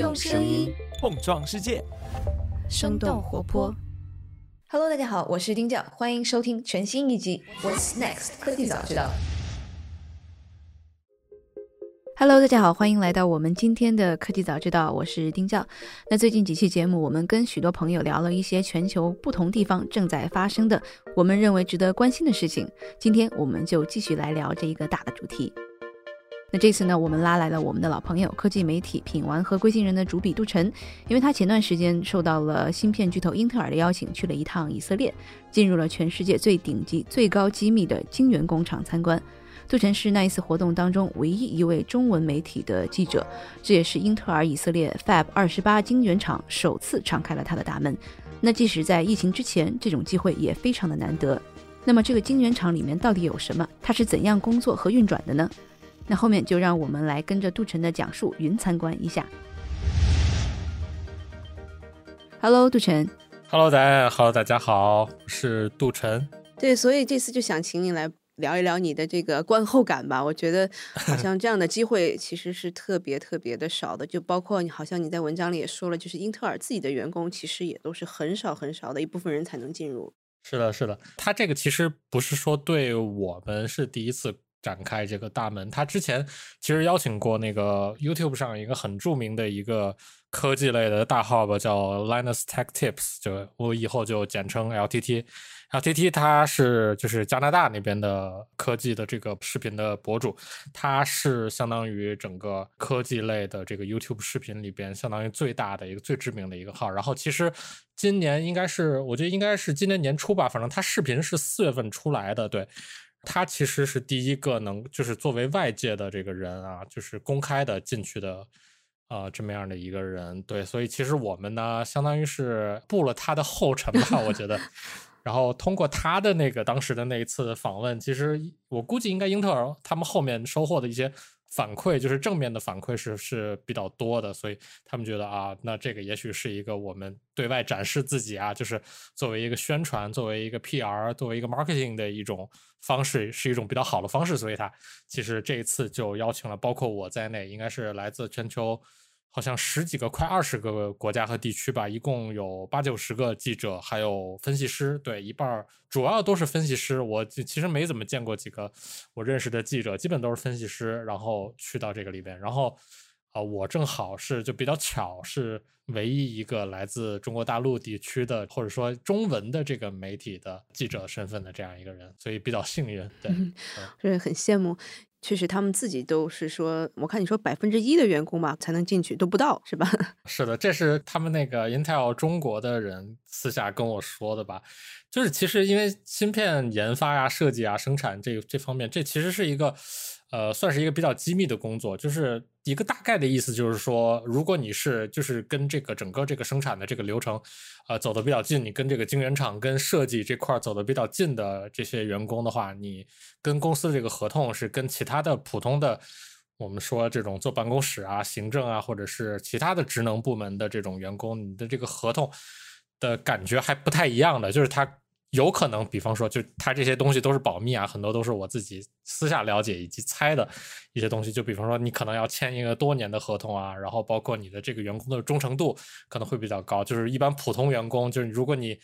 用声音碰撞世界，生动活泼。Hello，大家好，我是丁教，欢迎收听全新一集《What's Next 科技早知道》。Hello，大家好，欢迎来到我们今天的科技早知道，我是丁教。那最近几期节目，我们跟许多朋友聊了一些全球不同地方正在发生的，我们认为值得关心的事情。今天我们就继续来聊这一个大的主题。那这次呢，我们拉来了我们的老朋友，科技媒体品玩和归心人的主笔杜晨，因为他前段时间受到了芯片巨头英特尔的邀请，去了一趟以色列，进入了全世界最顶级、最高机密的晶圆工厂参观。杜晨是那一次活动当中唯一一位中文媒体的记者，这也是英特尔以色列 Fab 二十八晶圆厂首次敞开了他的大门。那即使在疫情之前，这种机会也非常的难得。那么这个晶圆厂里面到底有什么？它是怎样工作和运转的呢？那后面就让我们来跟着杜晨的讲述，云参观一下。Hello，杜晨。Hello，大家好，大家好，我是杜晨。对，所以这次就想请你来聊一聊你的这个观后感吧。我觉得好像这样的机会其实是特别特别的少的，就包括你好像你在文章里也说了，就是英特尔自己的员工其实也都是很少很少的一部分人才能进入。是的，是的，他这个其实不是说对我们是第一次。展开这个大门，他之前其实邀请过那个 YouTube 上一个很著名的一个科技类的大号吧，叫 Linus Tech Tips，就我以后就简称 LTT。LTT 他是就是加拿大那边的科技的这个视频的博主，他是相当于整个科技类的这个 YouTube 视频里边相当于最大的一个最知名的一个号。然后其实今年应该是我觉得应该是今年年初吧，反正他视频是四月份出来的，对。他其实是第一个能，就是作为外界的这个人啊，就是公开的进去的，呃，这么样的一个人，对，所以其实我们呢，相当于是步了他的后尘吧，我觉得。然后通过他的那个当时的那一次访问，其实我估计应该英特尔他们后面收获的一些。反馈就是正面的反馈是是比较多的，所以他们觉得啊，那这个也许是一个我们对外展示自己啊，就是作为一个宣传、作为一个 PR、作为一个 marketing 的一种方式，是一种比较好的方式。所以他其实这一次就邀请了包括我在内，应该是来自全球。好像十几个、快二十个国家和地区吧，一共有八九十个记者，还有分析师，对，一半儿主要都是分析师。我其实没怎么见过几个我认识的记者，基本都是分析师，然后去到这个里边。然后啊，我正好是就比较巧，是唯一一个来自中国大陆地区的或者说中文的这个媒体的记者身份的这样一个人，所以比较幸运，对，所以很羡慕。确实，他们自己都是说，我看你说百分之一的员工吧才能进去，都不到，是吧？是的，这是他们那个 Intel 中国的人私下跟我说的吧？就是其实因为芯片研发呀、设计啊、生产这这方面，这其实是一个。呃，算是一个比较机密的工作，就是一个大概的意思，就是说，如果你是就是跟这个整个这个生产的这个流程，呃，走的比较近，你跟这个晶圆厂跟设计这块走的比较近的这些员工的话，你跟公司的这个合同是跟其他的普通的，我们说这种坐办公室啊、行政啊，或者是其他的职能部门的这种员工，你的这个合同的感觉还不太一样的，就是他。有可能，比方说，就他这些东西都是保密啊，很多都是我自己私下了解以及猜的一些东西。就比方说，你可能要签一个多年的合同啊，然后包括你的这个员工的忠诚度可能会比较高。就是一般普通员工，就是如果你，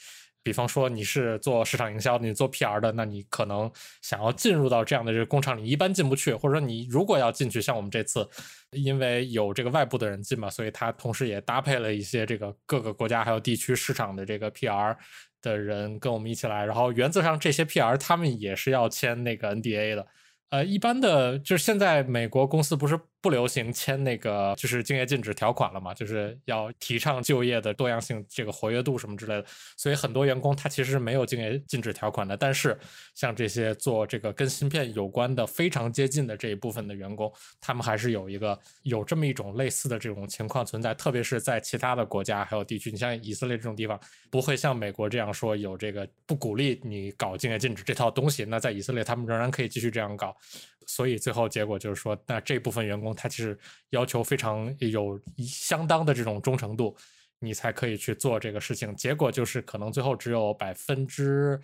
比方说你是做市场营销，你做 PR 的，那你可能想要进入到这样的这个工厂里，一般进不去。或者说你如果要进去，像我们这次，因为有这个外部的人进嘛，所以他同时也搭配了一些这个各个国家还有地区市场的这个 PR。的人跟我们一起来，然后原则上这些 PR 他们也是要签那个 NDA 的。呃，一般的就是现在美国公司不是不流行签那个就是竞业禁止条款了嘛，就是要提倡就业的多样性、这个活跃度什么之类的。所以很多员工他其实是没有竞业禁止条款的。但是像这些做这个跟芯片有关的非常接近的这一部分的员工，他们还是有一个有这么一种类似的这种情况存在。特别是在其他的国家还有地区，你像以色列这种地方，不会像美国这样说有这个不鼓励你搞竞业禁止这套东西。那在以色列，他们仍然可以继续这样搞。所以最后结果就是说，那这部分员工他其实要求非常有相当的这种忠诚度，你才可以去做这个事情。结果就是可能最后只有百分之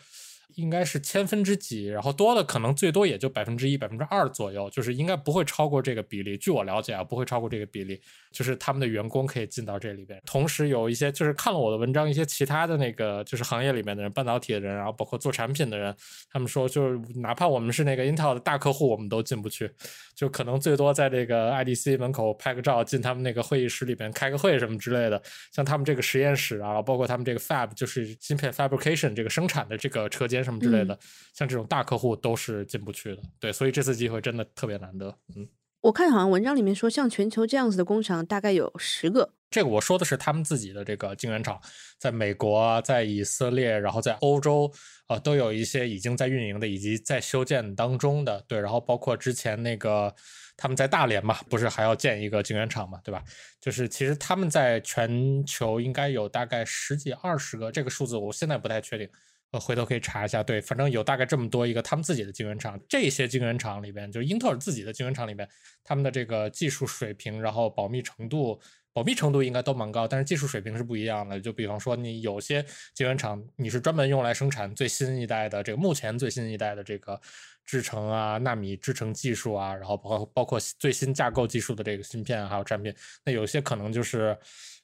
应该是千分之几，然后多的可能最多也就百分之一、百分之二左右，就是应该不会超过这个比例。据我了解啊，不会超过这个比例，就是他们的员工可以进到这里边。同时有一些就是看了我的文章，一些其他的那个就是行业里面的人，半导体的人，然后包括做产品的人，他们说就是哪怕我们是那个 Intel 的大客户，我们都进不去，就可能最多在这个 IDC 门口拍个照，进他们那个会议室里边开个会什么之类的。像他们这个实验室啊，包括他们这个 Fab，就是芯片 fabrication 这个生产的这个车间什么之类的，像这种大客户都是进不去的。对，所以这次机会真的特别难得。嗯，我看好像文章里面说，像全球这样子的工厂大概有十个。这个我说的是他们自己的这个晶圆厂，在美国、在以色列，然后在欧洲，呃，都有一些已经在运营的，以及在修建当中的。对，然后包括之前那个他们在大连嘛，不是还要建一个晶圆厂嘛，对吧？就是其实他们在全球应该有大概十几二十个，这个数字我现在不太确定，呃，回头可以查一下。对，反正有大概这么多一个他们自己的晶圆厂，这些晶圆厂里边，就是英特尔自己的晶圆厂里边，他们的这个技术水平，然后保密程度。保密程度应该都蛮高，但是技术水平是不一样的。就比方说，你有些晶圆厂，你是专门用来生产最新一代的这个目前最新一代的这个制程啊、纳米制程技术啊，然后包括包括最新架构技术的这个芯片还有产品。那有些可能就是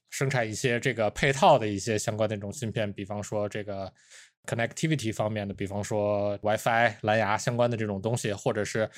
生产一些这个配套的一些相关的这种芯片，比方说这个 connectivity 方面的，比方说 WiFi 蓝牙相关的这种东西，或者是。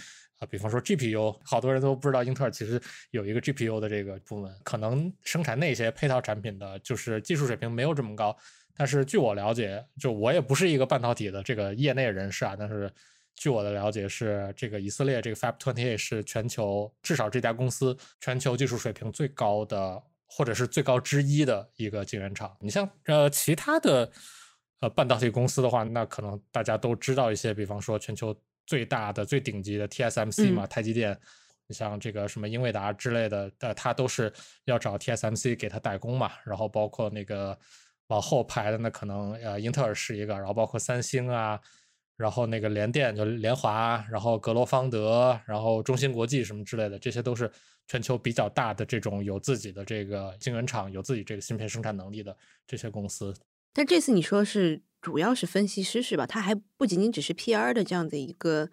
啊，比方说 GPU，好多人都不知道英特尔其实有一个 GPU 的这个部门，可能生产那些配套产品的，就是技术水平没有这么高。但是据我了解，就我也不是一个半导体的这个业内人士啊，但是据我的了解是，这个以色列这个 Fab Twenty Eight 是全球至少这家公司全球技术水平最高的，或者是最高之一的一个晶圆厂。你像呃其他的呃半导体公司的话，那可能大家都知道一些，比方说全球。最大的、最顶级的 TSMC 嘛，台积电，你像这个什么英伟达之类的，呃，它都是要找 TSMC 给它代工嘛。然后包括那个往后排的，那可能呃，英特尔是一个，然后包括三星啊，然后那个联电就联华，然后格罗方德，然后中芯国际什么之类的，这些都是全球比较大的这种有自己的这个晶圆厂、有自己这个芯片生产能力的这些公司。但这次你说是。主要是分析师是吧？它还不仅仅只是 PR 的这样的一个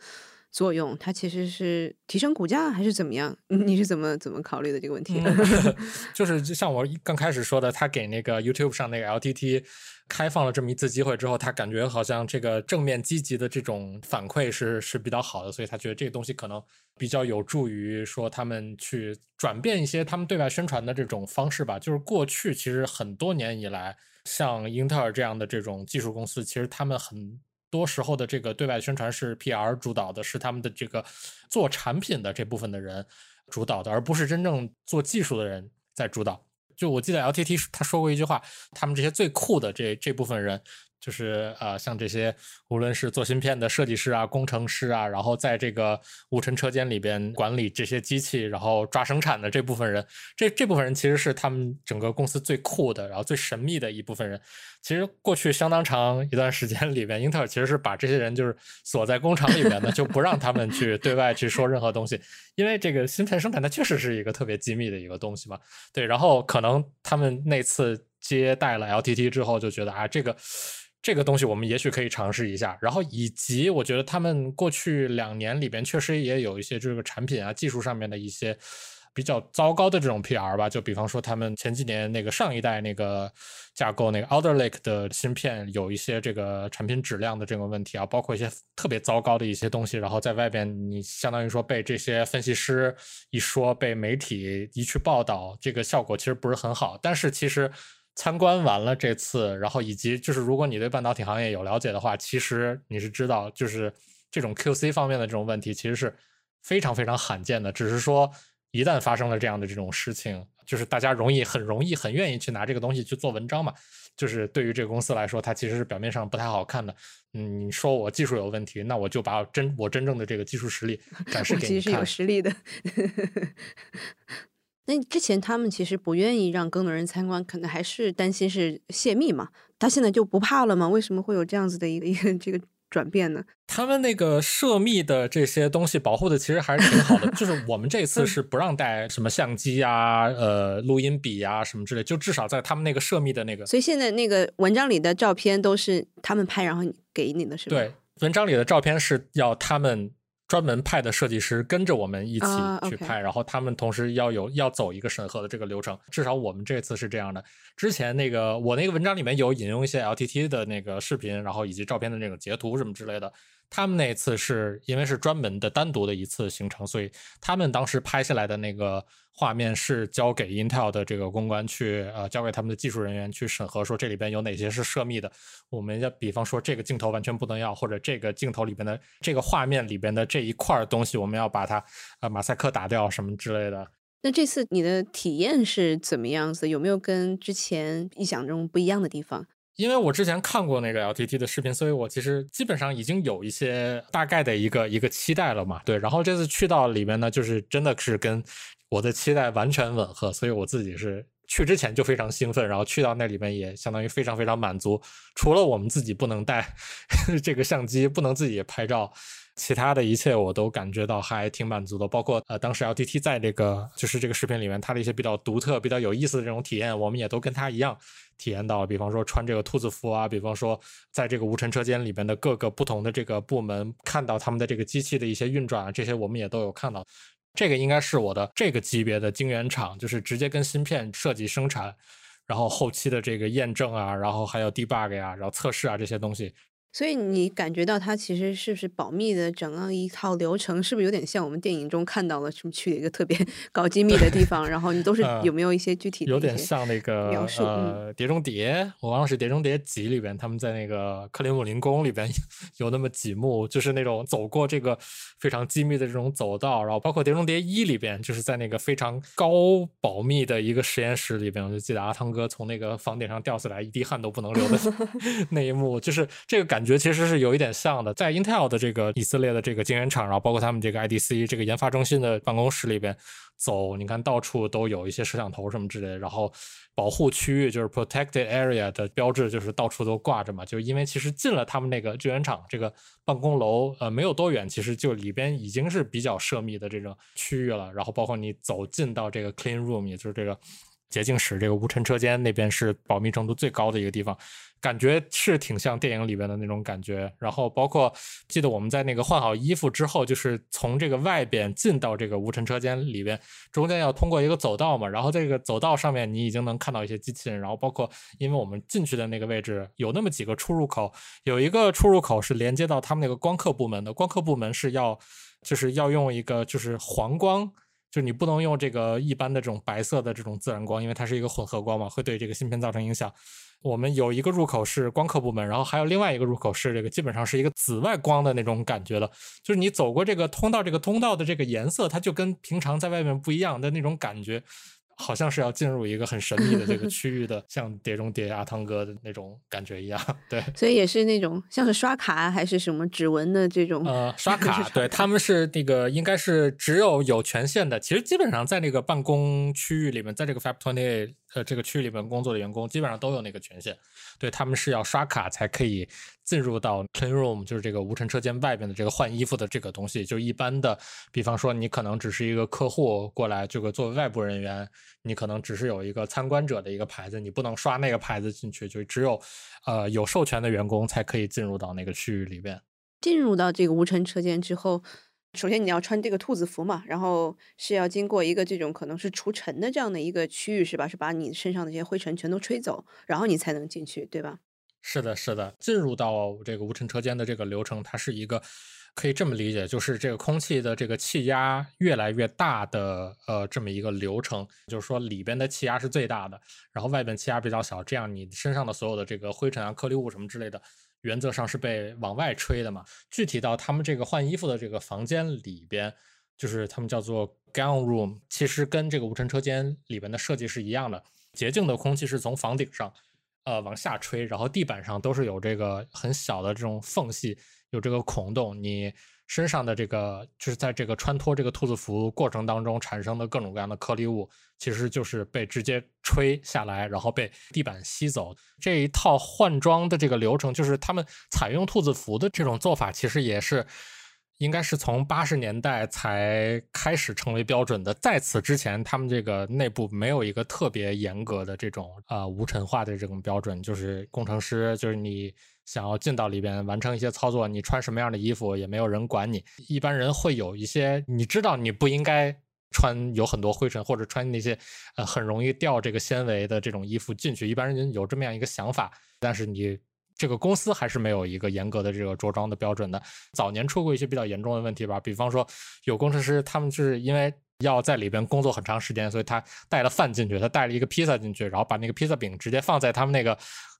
作用，它其实是提升股价还是怎么样？你是怎么怎么考虑的这个问题？就是就像我刚开始说的，他给那个 YouTube 上那个 LTT 开放了这么一次机会之后，他感觉好像这个正面积极的这种反馈是是比较好的，所以他觉得这个东西可能比较有助于说他们去转变一些他们对外宣传的这种方式吧。就是过去其实很多年以来。像英特尔这样的这种技术公司，其实他们很多时候的这个对外宣传是 PR 主导的，是他们的这个做产品的这部分的人主导的，而不是真正做技术的人在主导。就我记得 LTT 他说过一句话，他们这些最酷的这这部分人。就是呃，像这些无论是做芯片的设计师啊、工程师啊，然后在这个无尘车间里边管理这些机器，然后抓生产的这部分人，这这部分人其实是他们整个公司最酷的，然后最神秘的一部分人。其实过去相当长一段时间里边，英特尔其实是把这些人就是锁在工厂里边的，就不让他们去对外去说任何东西，因为这个芯片生产它确实是一个特别机密的一个东西嘛。对，然后可能他们那次接待了 LTT 之后，就觉得啊，这个。这个东西我们也许可以尝试一下，然后以及我觉得他们过去两年里边确实也有一些这个产品啊、技术上面的一些比较糟糕的这种 PR 吧，就比方说他们前几年那个上一代那个架构那个 Alder Lake 的芯片有一些这个产品质量的这个问题啊，包括一些特别糟糕的一些东西，然后在外边你相当于说被这些分析师一说，被媒体一去报道，这个效果其实不是很好，但是其实。参观完了这次，然后以及就是，如果你对半导体行业有了解的话，其实你是知道，就是这种 QC 方面的这种问题，其实是非常非常罕见的。只是说，一旦发生了这样的这种事情，就是大家容易很容易很愿意去拿这个东西去做文章嘛。就是对于这个公司来说，它其实是表面上不太好看的。嗯，你说我技术有问题，那我就把真我真正的这个技术实力展 示给你看。其实是有实力的。那之前他们其实不愿意让更多人参观，可能还是担心是泄密嘛？他现在就不怕了吗？为什么会有这样子的一个 一个这个转变呢？他们那个涉密的这些东西保护的其实还是挺好的，就是我们这次是不让带什么相机啊、呃录音笔啊什么之类，就至少在他们那个涉密的那个。所以现在那个文章里的照片都是他们拍，然后给你的是吧？对，文章里的照片是要他们。专门派的设计师跟着我们一起去拍，然后他们同时要有要走一个审核的这个流程，至少我们这次是这样的。之前那个我那个文章里面有引用一些 LTT 的那个视频，然后以及照片的那种截图什么之类的。他们那次是因为是专门的单独的一次行程，所以他们当时拍下来的那个画面是交给 Intel 的这个公关去，呃，交给他们的技术人员去审核，说这里边有哪些是涉密的。我们要比方说这个镜头完全不能要，或者这个镜头里边的这个画面里边的这一块东西，我们要把它呃马赛克打掉什么之类的。那这次你的体验是怎么样子？有没有跟之前意想中不一样的地方？因为我之前看过那个 LTT 的视频，所以我其实基本上已经有一些大概的一个一个期待了嘛。对，然后这次去到里面呢，就是真的是跟我的期待完全吻合，所以我自己是去之前就非常兴奋，然后去到那里面也相当于非常非常满足。除了我们自己不能带 这个相机，不能自己拍照。其他的一切我都感觉到还挺满足的，包括呃，当时 LTT 在这个就是这个视频里面，它的一些比较独特、比较有意思的这种体验，我们也都跟他一样体验到。比方说穿这个兔子服啊，比方说在这个无尘车间里边的各个不同的这个部门，看到他们的这个机器的一些运转啊，这些我们也都有看到。这个应该是我的这个级别的晶圆厂，就是直接跟芯片设计生产，然后后期的这个验证啊，然后还有 debug 呀，然后测试啊这些东西。所以你感觉到它其实是不是保密的整个一套流程，是不是有点像我们电影中看到了什么去了一个特别 搞机密的地方？然后你都是有没有一些具体的？有点像那个描述。呃，碟中谍，我忘了是碟中谍几里边，他们在那个克林姆林宫里边 有那么几幕，就是那种走过这个非常机密的这种走道，然后包括碟中谍一里边，就是在那个非常高保密的一个实验室里边，我就记得阿汤哥从那个房顶上掉下来，一滴汗都不能流的 那一幕，就是这个感我觉。得其实是有一点像的，在 Intel 的这个以色列的这个晶圆厂，然后包括他们这个 IDC 这个研发中心的办公室里边走，你看到处都有一些摄像头什么之类的，然后保护区域就是 protected area 的标志就是到处都挂着嘛，就因为其实进了他们那个晶圆厂这个办公楼，呃，没有多远，其实就里边已经是比较涉密的这种区域了，然后包括你走进到这个 clean room，也就是这个。洁净室这个无尘车间那边是保密程度最高的一个地方，感觉是挺像电影里边的那种感觉。然后包括记得我们在那个换好衣服之后，就是从这个外边进到这个无尘车间里边，中间要通过一个走道嘛。然后这个走道上面你已经能看到一些机器人。然后包括因为我们进去的那个位置有那么几个出入口，有一个出入口是连接到他们那个光刻部门的，光刻部门是要就是要用一个就是黄光。就你不能用这个一般的这种白色的这种自然光，因为它是一个混合光嘛，会对这个芯片造成影响。我们有一个入口是光刻部门，然后还有另外一个入口是这个基本上是一个紫外光的那种感觉的，就是你走过这个通道，这个通道的这个颜色，它就跟平常在外面不一样的那种感觉。好像是要进入一个很神秘的这个区域的，像《碟中谍》阿汤哥的那种感觉一样，对。所以也是那种像是刷卡还是什么指纹的这种。呃，刷卡，对，他们是那个应该是只有有权限的。其实基本上在那个办公区域里面，在这个 Fab Twenty。呃，这个区域里面工作的员工基本上都有那个权限，对他们是要刷卡才可以进入到 clean room，就是这个无尘车间外边的这个换衣服的这个东西。就一般的，比方说你可能只是一个客户过来，这个作为外部人员，你可能只是有一个参观者的一个牌子，你不能刷那个牌子进去，就只有呃有授权的员工才可以进入到那个区域里边。进入到这个无尘车间之后。首先你要穿这个兔子服嘛，然后是要经过一个这种可能是除尘的这样的一个区域，是吧？是把你身上的这些灰尘全都吹走，然后你才能进去，对吧？是的，是的。进入到这个无尘车间的这个流程，它是一个可以这么理解，就是这个空气的这个气压越来越大的呃这么一个流程，就是说里边的气压是最大的，然后外边气压比较小，这样你身上的所有的这个灰尘啊、颗粒物什么之类的。原则上是被往外吹的嘛。具体到他们这个换衣服的这个房间里边，就是他们叫做 gown room，其实跟这个无尘车间里边的设计是一样的。洁净的空气是从房顶上，呃往下吹，然后地板上都是有这个很小的这种缝隙，有这个孔洞。你身上的这个就是在这个穿脱这个兔子服过程当中产生的各种各样的颗粒物，其实就是被直接吹下来，然后被地板吸走。这一套换装的这个流程，就是他们采用兔子服的这种做法，其实也是。应该是从八十年代才开始成为标准的，在此之前，他们这个内部没有一个特别严格的这种啊无尘化的这种标准，就是工程师，就是你想要进到里边完成一些操作，你穿什么样的衣服也没有人管你。一般人会有一些，你知道你不应该穿有很多灰尘或者穿那些呃很容易掉这个纤维的这种衣服进去，一般人有这么样一个想法，但是你。这个公司还是没有一个严格的这个着装的标准的。早年出过一些比较严重的问题吧，比方说有工程师，他们是因为要在里边工作很长时间，所以他带了饭进去，他带了一个披萨进去，然后把那个披萨饼直接放在他们那个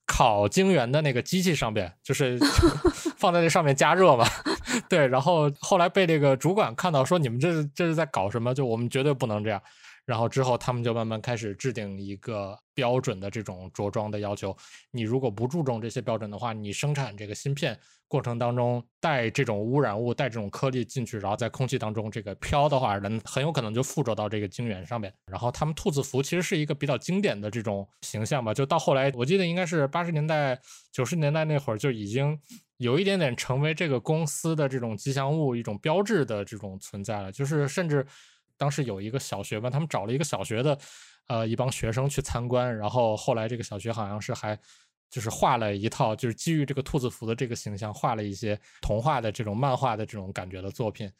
烤晶圆的那个机器上边，就是 放在那上面加热嘛。对，然后后来被这个主管看到，说你们这是这是在搞什么？就我们绝对不能这样。然后之后，他们就慢慢开始制定一个标准的这种着装的要求。你如果不注重这些标准的话，你生产这个芯片过程当中带这种污染物、带这种颗粒进去，然后在空气当中这个飘的话，人很有可能就附着到这个晶圆上面。然后他们兔子服其实是一个比较经典的这种形象吧。就到后来，我记得应该是八十年代、九十年代那会儿就已经有一点点成为这个公司的这种吉祥物、一种标志的这种存在了。就是甚至。当时有一个小学嘛，他们找了一个小学的，呃，一帮学生去参观，然后后来这个小学好像是还就是画了一套，就是基于这个兔子服的这个形象，画了一些童话的这种漫画的这种感觉的作品。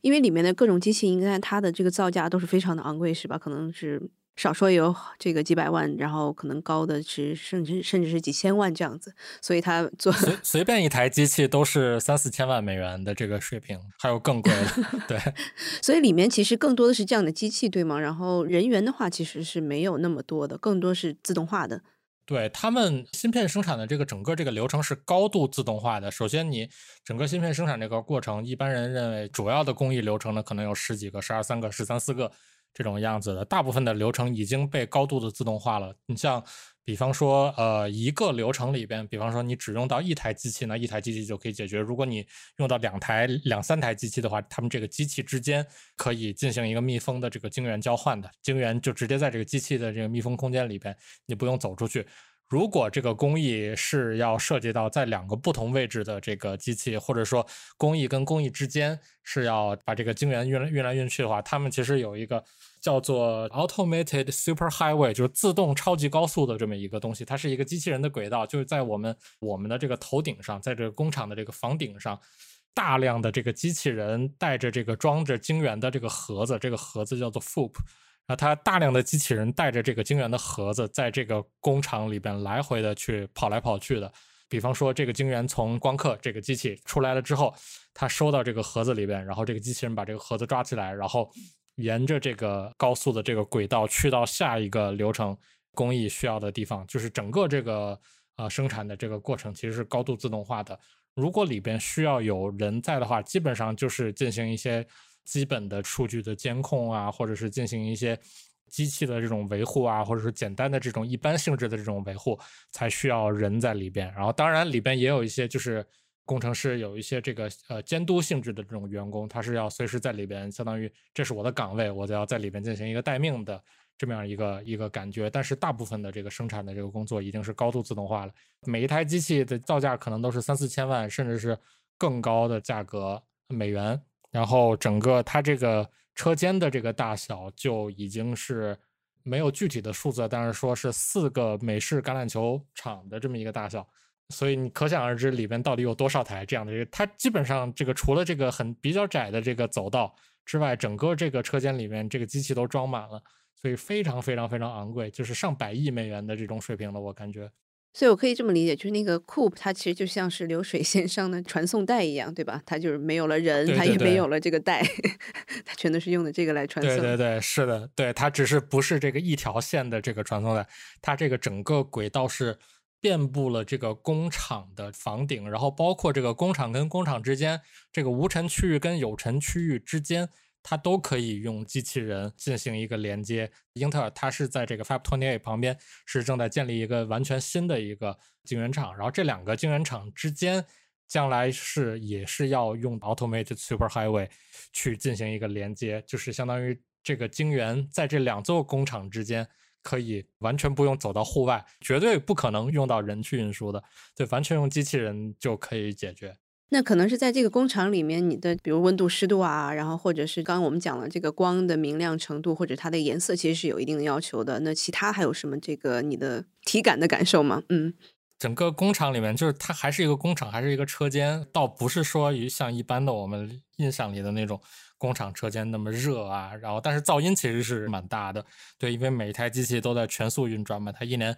因为里面的各种机器，应该它的这个造价都是非常的昂贵，是吧？可能是。少说也有这个几百万，然后可能高的是甚至甚至是几千万这样子，所以他做随随便一台机器都是三四千万美元的这个水平，还有更贵的，对。所以里面其实更多的是这样的机器，对吗？然后人员的话其实是没有那么多的，更多是自动化的。对他们芯片生产的这个整个这个流程是高度自动化的。首先，你整个芯片生产这个过程，一般人认为主要的工艺流程呢，可能有十几个、十二三个、十三四个。这种样子的，大部分的流程已经被高度的自动化了。你像，比方说，呃，一个流程里边，比方说你只用到一台机器那，一台机器就可以解决。如果你用到两台、两三台机器的话，他们这个机器之间可以进行一个密封的这个晶圆交换的，晶圆就直接在这个机器的这个密封空间里边，你不用走出去。如果这个工艺是要涉及到在两个不同位置的这个机器，或者说工艺跟工艺之间是要把这个晶圆运来运来运去的话，他们其实有一个叫做 automated super highway，就是自动超级高速的这么一个东西。它是一个机器人的轨道，就是在我们我们的这个头顶上，在这个工厂的这个房顶上，大量的这个机器人带着这个装着晶圆的这个盒子，这个盒子叫做啊，它大量的机器人带着这个晶圆的盒子，在这个工厂里边来回的去跑来跑去的。比方说，这个晶圆从光刻这个机器出来了之后，它收到这个盒子里边，然后这个机器人把这个盒子抓起来，然后沿着这个高速的这个轨道去到下一个流程工艺需要的地方。就是整个这个呃生产的这个过程其实是高度自动化的。如果里边需要有人在的话，基本上就是进行一些。基本的数据的监控啊，或者是进行一些机器的这种维护啊，或者是简单的这种一般性质的这种维护，才需要人在里边。然后，当然里边也有一些就是工程师，有一些这个呃监督性质的这种员工，他是要随时在里边，相当于这是我的岗位，我就要在里边进行一个待命的这么样一个一个感觉。但是大部分的这个生产的这个工作已经是高度自动化了，每一台机器的造价可能都是三四千万，甚至是更高的价格美元。然后整个它这个车间的这个大小就已经是没有具体的数字，但是说是四个美式橄榄球场的这么一个大小，所以你可想而知里边到底有多少台这样的。这个它基本上这个除了这个很比较窄的这个走道之外，整个这个车间里面这个机器都装满了，所以非常非常非常昂贵，就是上百亿美元的这种水平了，我感觉。所以，我可以这么理解，就是那个 Coop，它其实就像是流水线上的传送带一样，对吧？它就是没有了人，它也没有了这个带，它全都是用的这个来传送。对对对，是的，对它只是不是这个一条线的这个传送带，它这个整个轨道是遍布了这个工厂的房顶，然后包括这个工厂跟工厂之间，这个无尘区域跟有尘区域之间。它都可以用机器人进行一个连接。英特尔它是在这个 Fab Twenty Eight 旁边，是正在建立一个完全新的一个晶圆厂。然后这两个晶圆厂之间，将来是也是要用 Automated Super Highway 去进行一个连接，就是相当于这个晶圆在这两座工厂之间可以完全不用走到户外，绝对不可能用到人去运输的，对，完全用机器人就可以解决。那可能是在这个工厂里面，你的比如温度、湿度啊，然后或者是刚刚我们讲了这个光的明亮程度，或者它的颜色，其实是有一定的要求的。那其他还有什么这个你的体感的感受吗？嗯。整个工厂里面，就是它还是一个工厂，还是一个车间，倒不是说于像一般的我们印象里的那种工厂车间那么热啊。然后，但是噪音其实是蛮大的，对，因为每一台机器都在全速运转嘛，它一年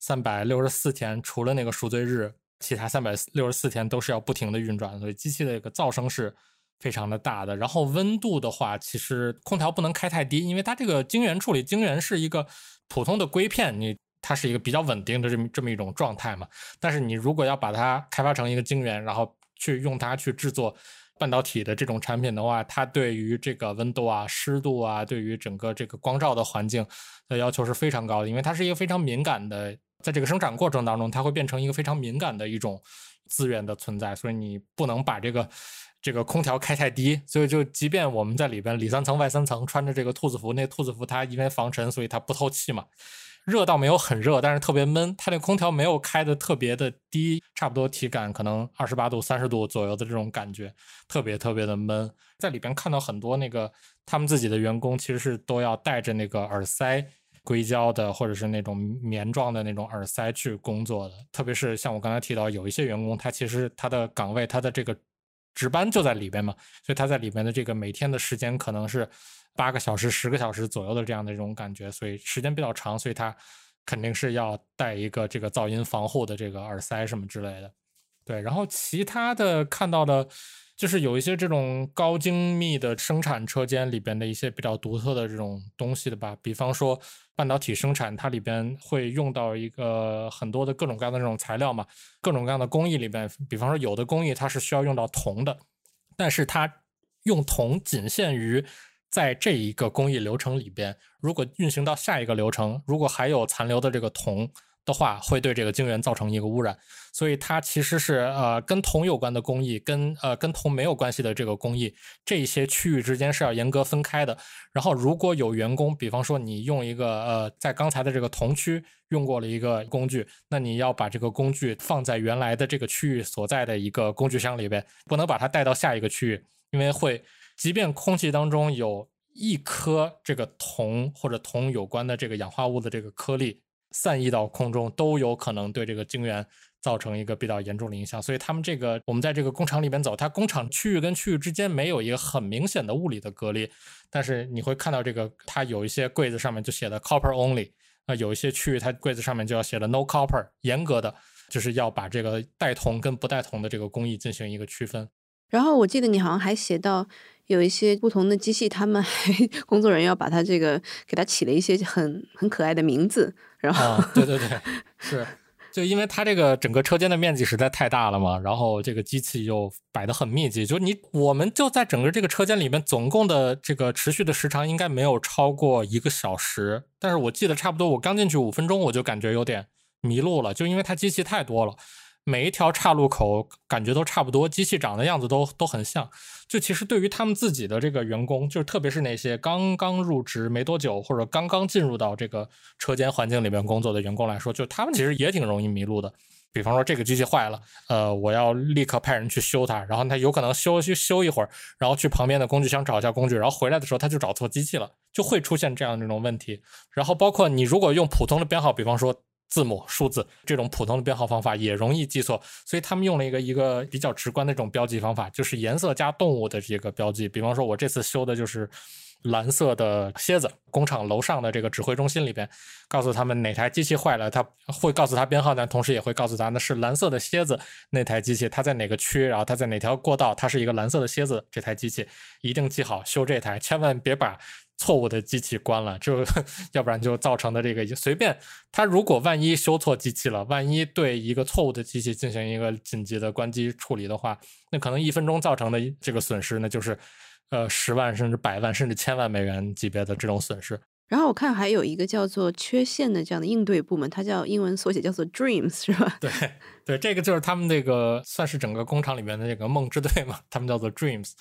三百六十四天，除了那个赎罪日，其他三百六十四天都是要不停的运转，所以机器的一个噪声是非常的大的。然后温度的话，其实空调不能开太低，因为它这个晶圆处理，晶圆是一个普通的硅片，你。它是一个比较稳定的这么这么一种状态嘛，但是你如果要把它开发成一个晶圆，然后去用它去制作半导体的这种产品的话，它对于这个温度啊、湿度啊，对于整个这个光照的环境的要求是非常高的，因为它是一个非常敏感的，在这个生产过程当中，它会变成一个非常敏感的一种资源的存在，所以你不能把这个这个空调开太低，所以就即便我们在里边里三层外三层穿着这个兔子服，那兔子服它因为防尘，所以它不透气嘛。热倒没有很热，但是特别闷。它那空调没有开的特别的低，差不多体感可能二十八度、三十度左右的这种感觉，特别特别的闷。在里边看到很多那个他们自己的员工，其实是都要带着那个耳塞，硅胶的或者是那种棉状的那种耳塞去工作的。特别是像我刚才提到，有一些员工他其实他的岗位他的这个值班就在里边嘛，所以他在里边的这个每天的时间可能是。八个小时、十个小时左右的这样的一种感觉，所以时间比较长，所以他肯定是要带一个这个噪音防护的这个耳塞什么之类的。对，然后其他的看到的，就是有一些这种高精密的生产车间里边的一些比较独特的这种东西的吧，比方说半导体生产，它里边会用到一个很多的各种各样的这种材料嘛，各种各样的工艺里边，比方说有的工艺它是需要用到铜的，但是它用铜仅限于。在这一个工艺流程里边，如果运行到下一个流程，如果还有残留的这个铜的话，会对这个晶圆造成一个污染。所以它其实是呃跟铜有关的工艺，跟呃跟铜没有关系的这个工艺，这些区域之间是要严格分开的。然后如果有员工，比方说你用一个呃在刚才的这个铜区用过了一个工具，那你要把这个工具放在原来的这个区域所在的一个工具箱里边，不能把它带到下一个区域，因为会。即便空气当中有一颗这个铜或者铜有关的这个氧化物的这个颗粒散逸到空中，都有可能对这个晶圆造成一个比较严重的影响。所以他们这个，我们在这个工厂里边走，它工厂区域跟区域之间没有一个很明显的物理的隔离，但是你会看到这个，它有一些柜子上面就写的 copper only，啊有一些区域它柜子上面就要写的 no copper，严格的就是要把这个带铜跟不带铜的这个工艺进行一个区分。然后我记得你好像还写到。有一些不同的机器，他们还工作人员要把它这个给它起了一些很很可爱的名字，然后对对对，是就因为它这个整个车间的面积实在太大了嘛，然后这个机器又摆的很密集，就你我们就在整个这个车间里面，总共的这个持续的时长应该没有超过一个小时，但是我记得差不多，我刚进去五分钟我就感觉有点迷路了，就因为它机器太多了。每一条岔路口感觉都差不多，机器长的样子都都很像。就其实对于他们自己的这个员工，就是特别是那些刚刚入职没多久或者刚刚进入到这个车间环境里面工作的员工来说，就他们其实也挺容易迷路的。比方说这个机器坏了，呃，我要立刻派人去修它，然后他有可能修修修一会儿，然后去旁边的工具箱找一下工具，然后回来的时候他就找错机器了，就会出现这样这种问题。然后包括你如果用普通的编号，比方说。字母、数字这种普通的编号方法也容易记错，所以他们用了一个一个比较直观的这种标记方法，就是颜色加动物的这个标记。比方说，我这次修的就是蓝色的蝎子。工厂楼上的这个指挥中心里边，告诉他们哪台机器坏了，他会告诉他编号，但同时也会告诉他那是蓝色的蝎子那台机器，它在哪个区，然后它在哪条过道，它是一个蓝色的蝎子这台机器一定记好修这台，千万别把。错误的机器关了，就 要不然就造成的这个随便他如果万一修错机器了，万一对一个错误的机器进行一个紧急的关机处理的话，那可能一分钟造成的这个损失，呢就是呃十万甚至百万甚至千万美元级别的这种损失。然后我看还有一个叫做缺陷的这样的应对部门，它叫英文缩写叫做 Dreams 是吧？对对，这个就是他们这个算是整个工厂里面的这个梦之队嘛，他们叫做 Dreams。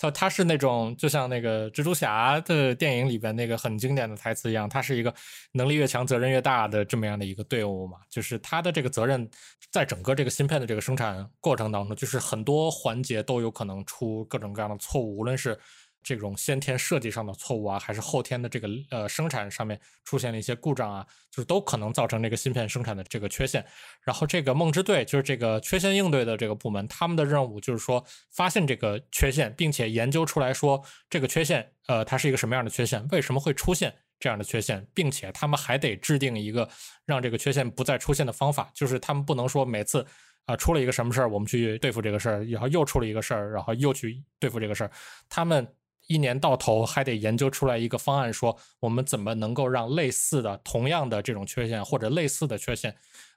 他他是那种就像那个蜘蛛侠的电影里边那个很经典的台词一样，他是一个能力越强责任越大的这么样的一个队伍嘛。就是他的这个责任，在整个这个芯片的这个生产过程当中，就是很多环节都有可能出各种各样的错误，无论是。这种先天设计上的错误啊，还是后天的这个呃生产上面出现了一些故障啊，就是都可能造成这个芯片生产的这个缺陷。然后这个梦之队就是这个缺陷应对的这个部门，他们的任务就是说发现这个缺陷，并且研究出来说这个缺陷呃它是一个什么样的缺陷，为什么会出现这样的缺陷，并且他们还得制定一个让这个缺陷不再出现的方法，就是他们不能说每次啊出了一个什么事儿，我们去对付这个事儿，然后又出了一个事儿，然后又去对付这个事儿，他们。一年到头还得研究出来一个方案，说我们怎么能够让类似的、同样的这种缺陷或者类似的缺陷。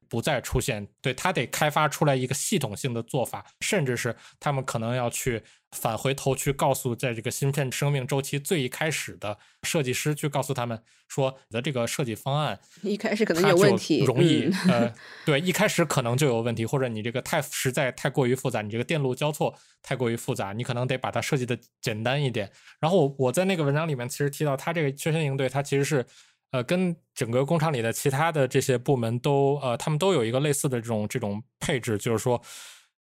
不再出现，对他得开发出来一个系统性的做法，甚至是他们可能要去返回头去告诉，在这个芯片生命周期最一开始的设计师，去告诉他们说，你的这个设计方案一开始可能有问题，容易呃，对，一开始可能就有问题，或者你这个太实在太过于复杂，你这个电路交错太过于复杂，你可能得把它设计的简单一点。然后我我在那个文章里面其实提到，它这个缺陷应对，它其实是。呃，跟整个工厂里的其他的这些部门都，呃，他们都有一个类似的这种这种配置，就是说，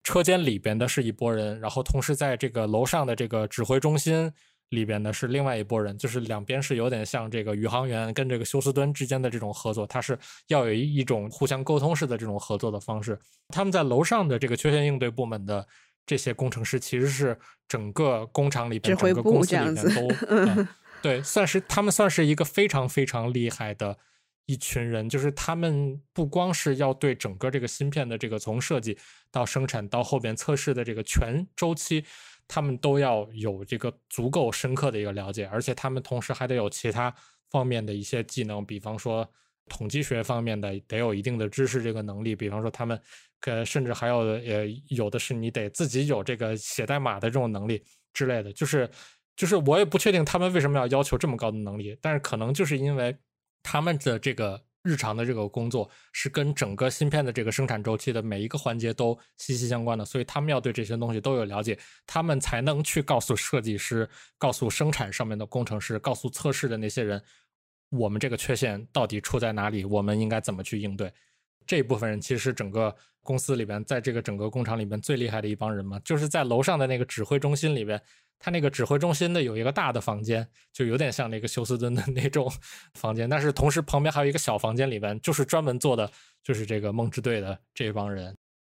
车间里边的是一拨人，然后同时在这个楼上的这个指挥中心里边的是另外一拨人，就是两边是有点像这个宇航员跟这个休斯敦之间的这种合作，它是要有一一种互相沟通式的这种合作的方式。他们在楼上的这个缺陷应对部门的这些工程师，其实是整个工厂里边整个公司里面都。对，算是他们算是一个非常非常厉害的一群人，就是他们不光是要对整个这个芯片的这个从设计到生产到后边测试的这个全周期，他们都要有这个足够深刻的一个了解，而且他们同时还得有其他方面的一些技能，比方说统计学方面的得有一定的知识这个能力，比方说他们呃甚至还有呃有的是你得自己有这个写代码的这种能力之类的，就是。就是我也不确定他们为什么要要求这么高的能力，但是可能就是因为他们的这个日常的这个工作是跟整个芯片的这个生产周期的每一个环节都息息相关的，所以他们要对这些东西都有了解，他们才能去告诉设计师、告诉生产上面的工程师、告诉测试的那些人，我们这个缺陷到底出在哪里，我们应该怎么去应对。这一部分人其实是整个公司里边，在这个整个工厂里边最厉害的一帮人嘛，就是在楼上的那个指挥中心里边。他那个指挥中心的有一个大的房间，就有点像那个休斯敦的 那种房间，但是同时旁边还有一个小房间，里边就是专门做的就是这个梦之队的这帮人。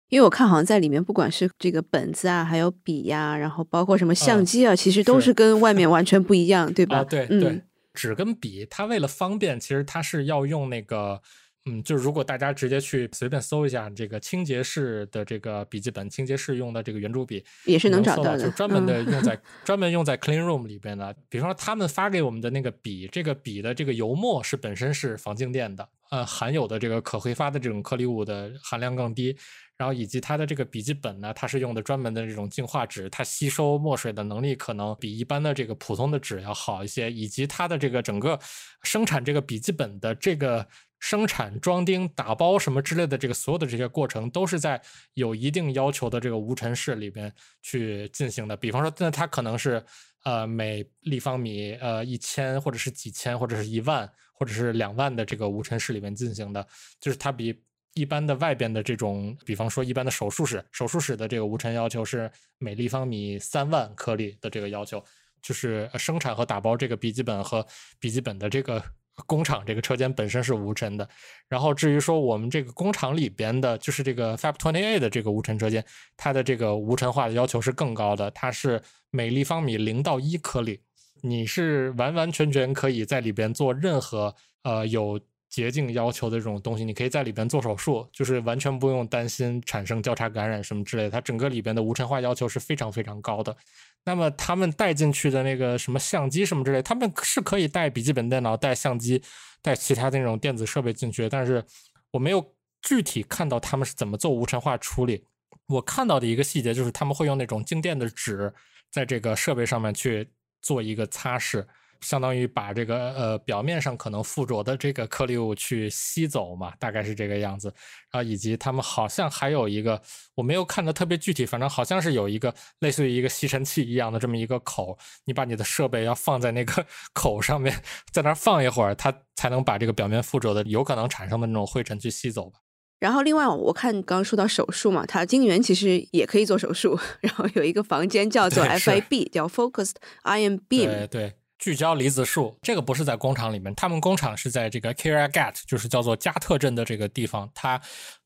因为我看好像在里面，不管是这个本子啊，还有笔呀，然后包括什么相机啊，其实都是跟外面完全不一样，对吧？啊，对对，纸跟笔，它为了方便，其实它是要用那个。嗯，就是如果大家直接去随便搜一下这个清洁式的这个笔记本，清洁式用的这个圆珠笔，也是能找到的，就专门的用在 专门用在 clean room 里边的。比方说他们发给我们的那个笔，这个笔的这个油墨是本身是防静电的，呃，含有的这个可挥发的这种颗粒物的含量更低。然后以及它的这个笔记本呢，它是用的专门的这种净化纸，它吸收墨水的能力可能比一般的这个普通的纸要好一些。以及它的这个整个生产这个笔记本的这个。生产、装钉、打包什么之类的，这个所有的这些过程都是在有一定要求的这个无尘室里边去进行的。比方说，那它可能是呃每立方米呃一千或者是几千或者是一万或者是两万的这个无尘室里面进行的，就是它比一般的外边的这种，比方说一般的手术室，手术室的这个无尘要求是每立方米三万颗粒的这个要求，就是生产和打包这个笔记本和笔记本的这个。工厂这个车间本身是无尘的，然后至于说我们这个工厂里边的，就是这个 Fab Twenty A 的这个无尘车间，它的这个无尘化的要求是更高的，它是每立方米零到一颗粒，你是完完全全可以在里边做任何呃有洁净要求的这种东西，你可以在里边做手术，就是完全不用担心产生交叉感染什么之类的，它整个里边的无尘化要求是非常非常高的。那么他们带进去的那个什么相机什么之类，他们是可以带笔记本电脑、带相机、带其他那种电子设备进去，但是我没有具体看到他们是怎么做无尘化处理。我看到的一个细节就是他们会用那种静电的纸在这个设备上面去做一个擦拭，相当于把这个呃表面上可能附着的这个颗粒物去吸走嘛，大概是这个样子。然后以及他们好像还有一个，我没有看的特别具体，反正好像是有一个类似于一个吸尘器一样的这么一个口，你把你的设备要放在那个 口上面，在那儿放一会儿，它才能把这个表面附着的有可能产生的那种灰尘去吸走吧。然后另外，我看刚刚说到手术嘛，它晶圆其实也可以做手术。然后有一个房间叫做 FIB，叫 Focused Ion Beam。对对，聚焦离子束。这个不是在工厂里面，他们工厂是在这个 Kiryat，就是叫做加特镇的这个地方。它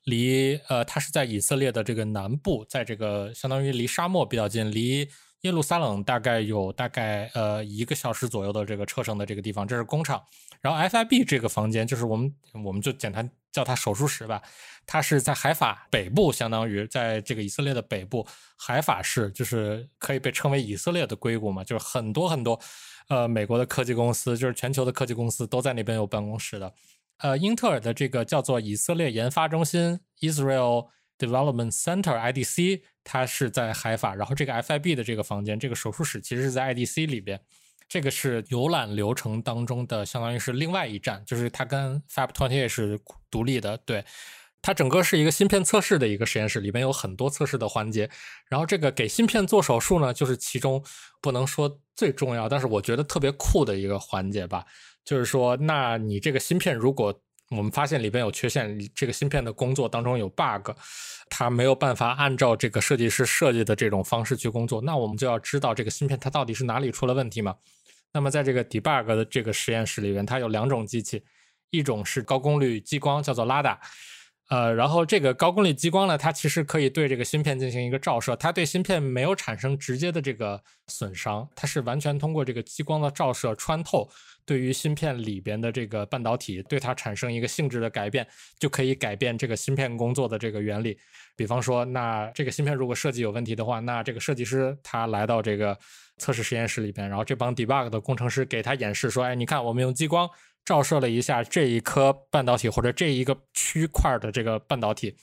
离呃，它是在以色列的这个南部，在这个相当于离沙漠比较近，离耶路撒冷大概有大概呃一个小时左右的这个车程的这个地方，这是工厂。然后 FIB 这个房间就是我们我们就简单叫它手术室吧，它是在海法北部，相当于在这个以色列的北部，海法市就是可以被称为以色列的硅谷嘛，就是很多很多呃美国的科技公司，就是全球的科技公司都在那边有办公室的。呃，英特尔的这个叫做以色列研发中心 （Israel Development Center，IDC），它是在海法，然后这个 FIB 的这个房间，这个手术室其实是在 IDC 里边。这个是游览流程当中的，相当于是另外一站，就是它跟 Fab Twenty Eight 是独立的。对，它整个是一个芯片测试的一个实验室，里面有很多测试的环节。然后这个给芯片做手术呢，就是其中不能说最重要，但是我觉得特别酷的一个环节吧。就是说，那你这个芯片，如果我们发现里边有缺陷，这个芯片的工作当中有 bug，它没有办法按照这个设计师设计的这种方式去工作，那我们就要知道这个芯片它到底是哪里出了问题嘛？那么在这个 debug 的这个实验室里边，它有两种机器，一种是高功率激光，叫做 Lada，呃，然后这个高功率激光呢，它其实可以对这个芯片进行一个照射，它对芯片没有产生直接的这个损伤，它是完全通过这个激光的照射穿透，对于芯片里边的这个半导体，对它产生一个性质的改变，就可以改变这个芯片工作的这个原理。比方说，那这个芯片如果设计有问题的话，那这个设计师他来到这个。测试实验室里边，然后这帮 debug 的工程师给他演示说：“哎，你看，我们用激光照射了一下这一颗半导体或者这一个区块的这个半导体，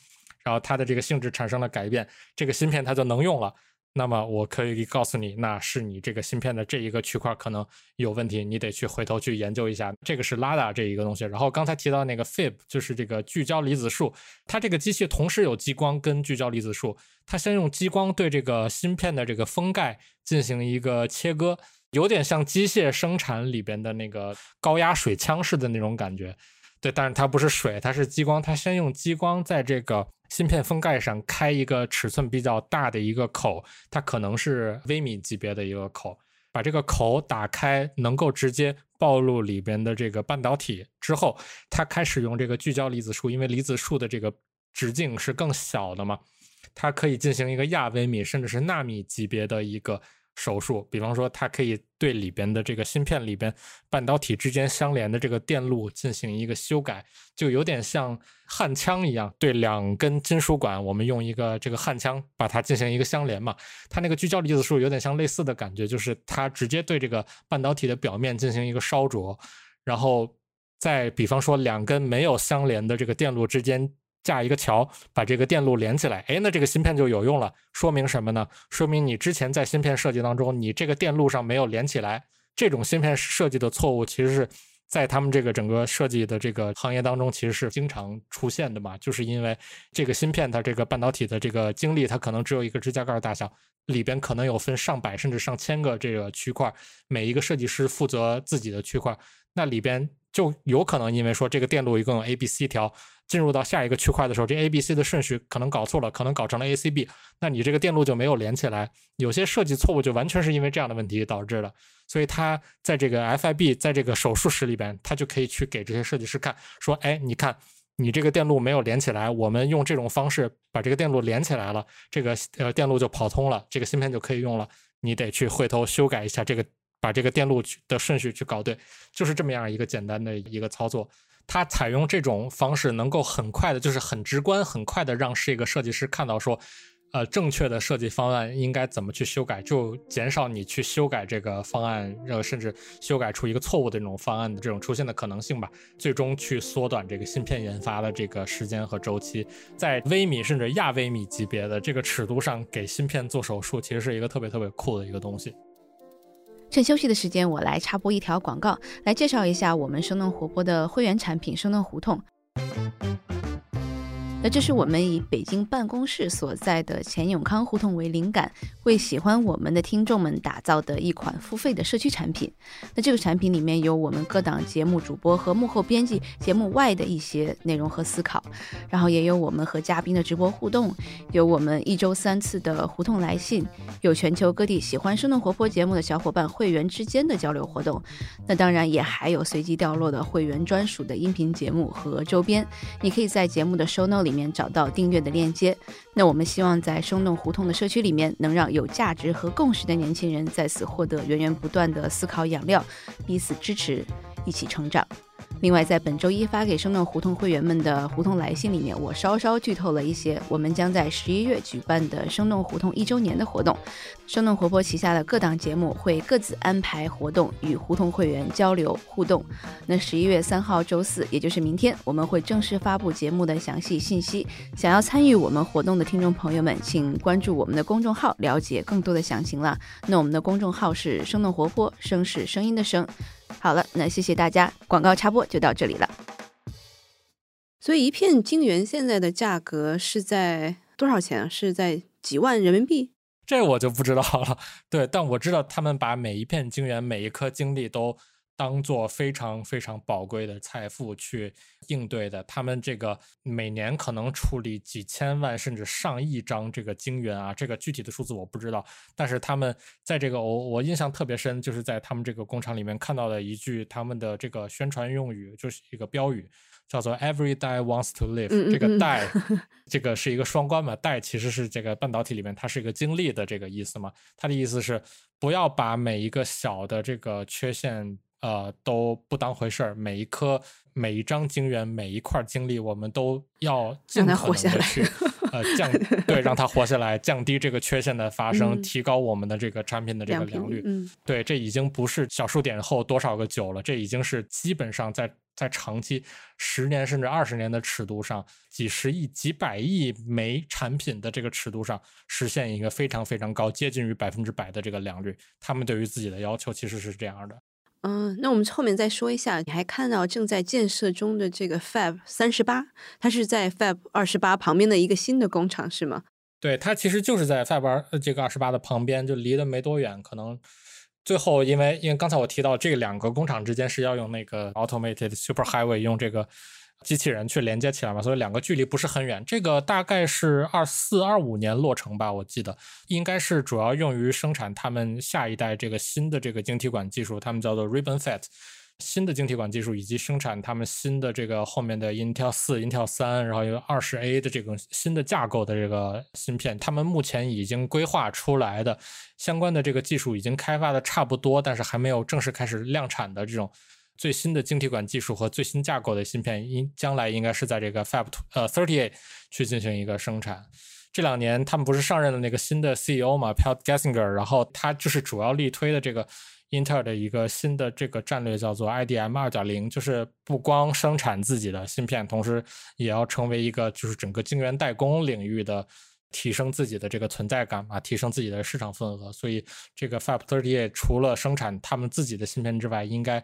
然后它的这个性质产生了改变，这个芯片它就能用了。”那么我可以告诉你，那是你这个芯片的这一个区块可能有问题，你得去回头去研究一下。这个是 Lada 这一个东西。然后刚才提到那个 Fib，就是这个聚焦离子束，它这个机器同时有激光跟聚焦离子束。它先用激光对这个芯片的这个封盖进行一个切割，有点像机械生产里边的那个高压水枪似的那种感觉。对，但是它不是水，它是激光。它先用激光在这个。芯片封盖上开一个尺寸比较大的一个口，它可能是微米级别的一个口，把这个口打开，能够直接暴露里边的这个半导体之后，它开始用这个聚焦离子束，因为离子束的这个直径是更小的嘛，它可以进行一个亚微米甚至是纳米级别的一个。手术，比方说，它可以对里边的这个芯片里边半导体之间相连的这个电路进行一个修改，就有点像焊枪一样，对两根金属管，我们用一个这个焊枪把它进行一个相连嘛。它那个聚焦离子束有点像类似的感觉，就是它直接对这个半导体的表面进行一个烧灼，然后再比方说两根没有相连的这个电路之间。架一个桥，把这个电路连起来，哎，那这个芯片就有用了。说明什么呢？说明你之前在芯片设计当中，你这个电路上没有连起来。这种芯片设计的错误，其实是在他们这个整个设计的这个行业当中，其实是经常出现的嘛。就是因为这个芯片它这个半导体的这个晶粒，它可能只有一个指甲盖大小，里边可能有分上百甚至上千个这个区块，每一个设计师负责自己的区块，那里边就有可能因为说这个电路一共有 A、B、C 条。进入到下一个区块的时候，这 A、B、C 的顺序可能搞错了，可能搞成了 A、C、B，那你这个电路就没有连起来。有些设计错误就完全是因为这样的问题导致的。所以他在这个 FIB 在这个手术室里边，他就可以去给这些设计师看，说：“哎，你看，你这个电路没有连起来，我们用这种方式把这个电路连起来了，这个呃电路就跑通了，这个芯片就可以用了。你得去回头修改一下这个，把这个电路的顺序去搞对，就是这么样一个简单的一个操作。”它采用这种方式，能够很快的，就是很直观、很快的让是一个设计师看到说，呃，正确的设计方案应该怎么去修改，就减少你去修改这个方案，呃，甚至修改出一个错误的这种方案的这种出现的可能性吧。最终去缩短这个芯片研发的这个时间和周期，在微米甚至亚微米级别的这个尺度上给芯片做手术，其实是一个特别特别酷的一个东西。趁休息的时间，我来插播一条广告，来介绍一下我们生动活泼的会员产品——生动胡同。那这是我们以北京办公室所在的钱永康胡同为灵感，为喜欢我们的听众们打造的一款付费的社区产品。那这个产品里面有我们各档节目主播和幕后编辑节目外的一些内容和思考，然后也有我们和嘉宾的直播互动，有我们一周三次的胡同来信，有全球各地喜欢生动活泼节目的小伙伴会员之间的交流活动。那当然也还有随机掉落的会员专属的音频节目和周边，你可以在节目的 show note 里。里面找到订阅的链接。那我们希望在生动胡同的社区里面，能让有价值和共识的年轻人在此获得源源不断的思考养料，彼此支持，一起成长。另外，在本周一发给生动胡同会员们的胡同来信里面，我稍稍剧透了一些我们将在十一月举办的生动胡同一周年的活动。生动活泼旗下的各档节目会各自安排活动与胡同会员交流互动。那十一月三号周四，也就是明天，我们会正式发布节目的详细信息。想要参与我们活动的听众朋友们，请关注我们的公众号，了解更多的详情啦。那我们的公众号是生动活泼，声是声音的声。好了，那谢谢大家，广告插播就到这里了。所以一片晶圆现在的价格是在多少钱啊？是在几万人民币？这我就不知道了。对，但我知道他们把每一片晶圆、每一颗晶粒都。当做非常非常宝贵的财富去应对的，他们这个每年可能处理几千万甚至上亿张这个晶圆啊，这个具体的数字我不知道。但是他们在这个我我印象特别深，就是在他们这个工厂里面看到的一句他们的这个宣传用语，就是一个标语，叫做 “Every die wants to live”。这个 die 这个是一个双关嘛，die 其实是这个半导体里面它是一个经历的这个意思嘛，它的意思是不要把每一个小的这个缺陷。呃，都不当回事儿。每一颗、每一张晶圆、每一块晶粒，我们都要尽可能的去呃降 对，让它活下来，降低这个缺陷的发生，提高我们的这个产品的这个良率。嗯，对，这已经不是小数点后多少个九了，这已经是基本上在在长期十年甚至二十年的尺度上，几十亿、几百亿枚产品的这个尺度上，实现一个非常非常高、接近于百分之百的这个良率。他们对于自己的要求其实是这样的。嗯，那我们后面再说一下。你还看到正在建设中的这个 Fab 三十八，它是在 Fab 二十八旁边的一个新的工厂，是吗？对，它其实就是在 Fab 二这个二十八的旁边，就离得没多远。可能最后因为因为刚才我提到这两个工厂之间是要用那个 Automated Super Highway 用这个。机器人去连接起来嘛，所以两个距离不是很远。这个大概是二四二五年落成吧，我记得应该是主要用于生产他们下一代这个新的这个晶体管技术，他们叫做 RibbonFET 新的晶体管技术，以及生产他们新的这个后面的 Intel 四、Intel 三，然后有二十 A 的这种新的架构的这个芯片。他们目前已经规划出来的相关的这个技术已经开发的差不多，但是还没有正式开始量产的这种。最新的晶体管技术和最新架构的芯片，应将来应该是在这个 Fab 呃 Thirty 去进行一个生产。这两年他们不是上任了那个新的 CEO 嘛，Pat Gelsinger，然后他就是主要力推的这个英特尔的一个新的这个战略，叫做 IDM 二点零，就是不光生产自己的芯片，同时也要成为一个就是整个晶圆代工领域的提升自己的这个存在感嘛，提升自己的市场份额。所以这个 Fab Thirty 除了生产他们自己的芯片之外，应该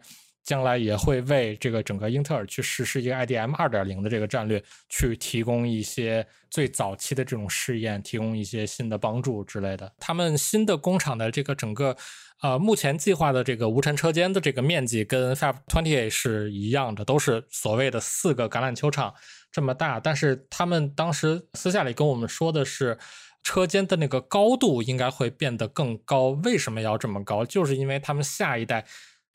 将来也会为这个整个英特尔去实施一个 IDM 二点零的这个战略，去提供一些最早期的这种试验，提供一些新的帮助之类的。他们新的工厂的这个整个，呃，目前计划的这个无尘车间的这个面积跟 Fab Twenty Eight 是一样的，都是所谓的四个橄榄球场这么大。但是他们当时私下里跟我们说的是，车间的那个高度应该会变得更高。为什么要这么高？就是因为他们下一代。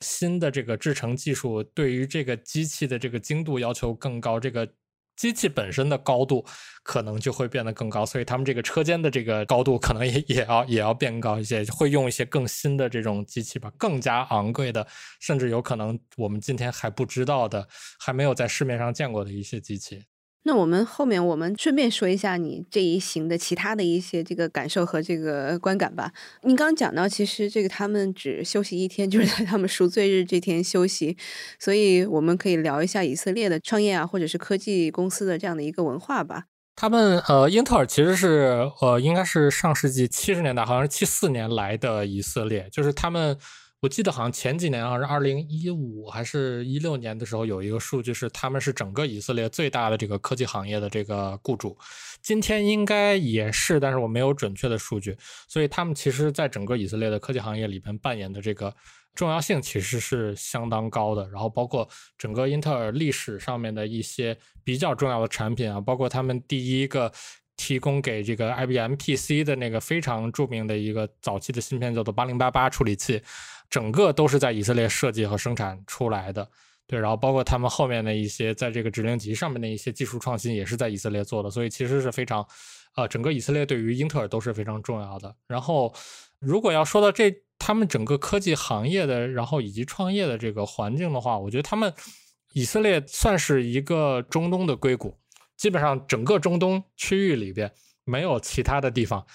新的这个制程技术对于这个机器的这个精度要求更高，这个机器本身的高度可能就会变得更高，所以他们这个车间的这个高度可能也也要也要变高一些，会用一些更新的这种机器吧，更加昂贵的，甚至有可能我们今天还不知道的，还没有在市面上见过的一些机器。那我们后面我们顺便说一下你这一行的其他的一些这个感受和这个观感吧。你刚刚讲到，其实这个他们只休息一天，就是在他们赎罪日这天休息，所以我们可以聊一下以色列的创业啊，或者是科技公司的这样的一个文化吧。他们呃，英特尔其实是呃，应该是上世纪七十年代，好像是七四年来的以色列，就是他们。我记得好像前几年啊，是二零一五还是一六年的时候，有一个数据是他们是整个以色列最大的这个科技行业的这个雇主。今天应该也是，但是我没有准确的数据。所以他们其实在整个以色列的科技行业里边扮演的这个重要性其实是相当高的。然后包括整个英特尔历史上面的一些比较重要的产品啊，包括他们第一个。提供给这个 IBM PC 的那个非常著名的一个早期的芯片叫做八零八八处理器，整个都是在以色列设计和生产出来的。对，然后包括他们后面的一些在这个指令集上面的一些技术创新也是在以色列做的，所以其实是非常，呃，整个以色列对于英特尔都是非常重要的。然后，如果要说到这他们整个科技行业的，然后以及创业的这个环境的话，我觉得他们以色列算是一个中东的硅谷。基本上整个中东区域里边，没有其他的地方，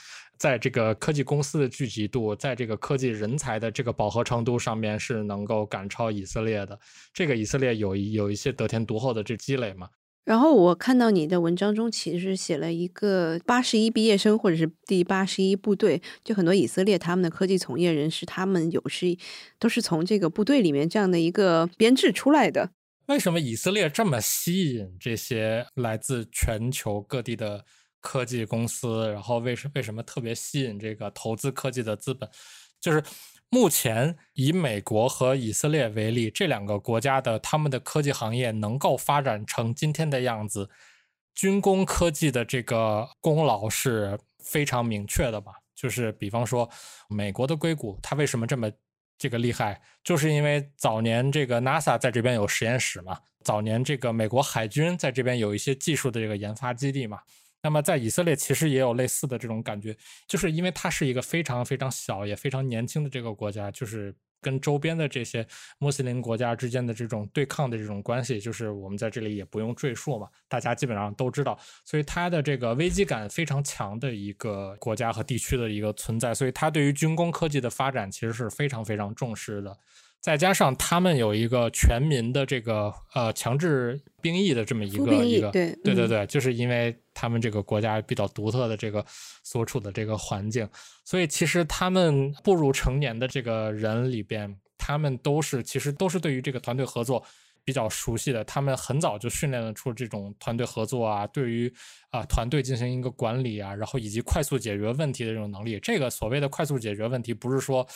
在这个科技公司的聚集度，在这个科技人才的这个饱和程度上面是能够赶超以色列的。这个以色列有有一些得天独厚的这积累嘛。然后我看到你的文章中，其实写了一个八十一毕业生，或者是第八十一部队，就很多以色列他们的科技从业人士，他们有是都是从这个部队里面这样的一个编制出来的。为什么以色列这么吸引这些来自全球各地的科技公司？然后为什为什么特别吸引这个投资科技的资本？就是目前以美国和以色列为例，这两个国家的他们的科技行业能够发展成今天的样子，军工科技的这个功劳是非常明确的吧？就是比方说美国的硅谷，它为什么这么？这个厉害，就是因为早年这个 NASA 在这边有实验室嘛，早年这个美国海军在这边有一些技术的这个研发基地嘛。那么在以色列其实也有类似的这种感觉，就是因为它是一个非常非常小也非常年轻的这个国家，就是。跟周边的这些穆斯林国家之间的这种对抗的这种关系，就是我们在这里也不用赘述嘛，大家基本上都知道。所以它的这个危机感非常强的一个国家和地区的一个存在，所以它对于军工科技的发展其实是非常非常重视的。再加上他们有一个全民的这个呃强制兵役的这么一个一个对对对对，就是因为他们这个国家比较独特的这个所处的这个环境，所以其实他们步入成年的这个人里边，他们都是其实都是对于这个团队合作。比较熟悉的，他们很早就训练了出这种团队合作啊，对于啊团队进行一个管理啊，然后以及快速解决问题的这种能力。这个所谓的快速解决问题，不是说，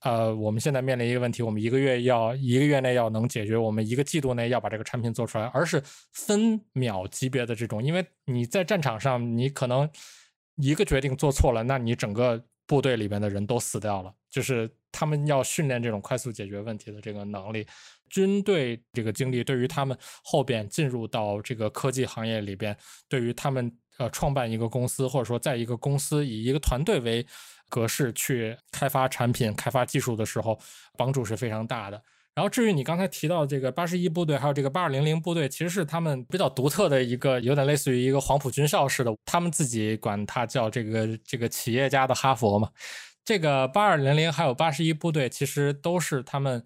呃，我们现在面临一个问题，我们一个月要一个月内要能解决，我们一个季度内要把这个产品做出来，而是分秒级别的这种。因为你在战场上，你可能一个决定做错了，那你整个部队里边的人都死掉了。就是他们要训练这种快速解决问题的这个能力。军队这个经历对于他们后边进入到这个科技行业里边，对于他们呃创办一个公司，或者说在一个公司以一个团队为格式去开发产品、开发技术的时候，帮助是非常大的。然后至于你刚才提到这个八十一部队，还有这个八二零零部队，其实是他们比较独特的一个，有点类似于一个黄埔军校似的，他们自己管它叫这个这个企业家的哈佛嘛。这个八二零零还有八十一部队，其实都是他们。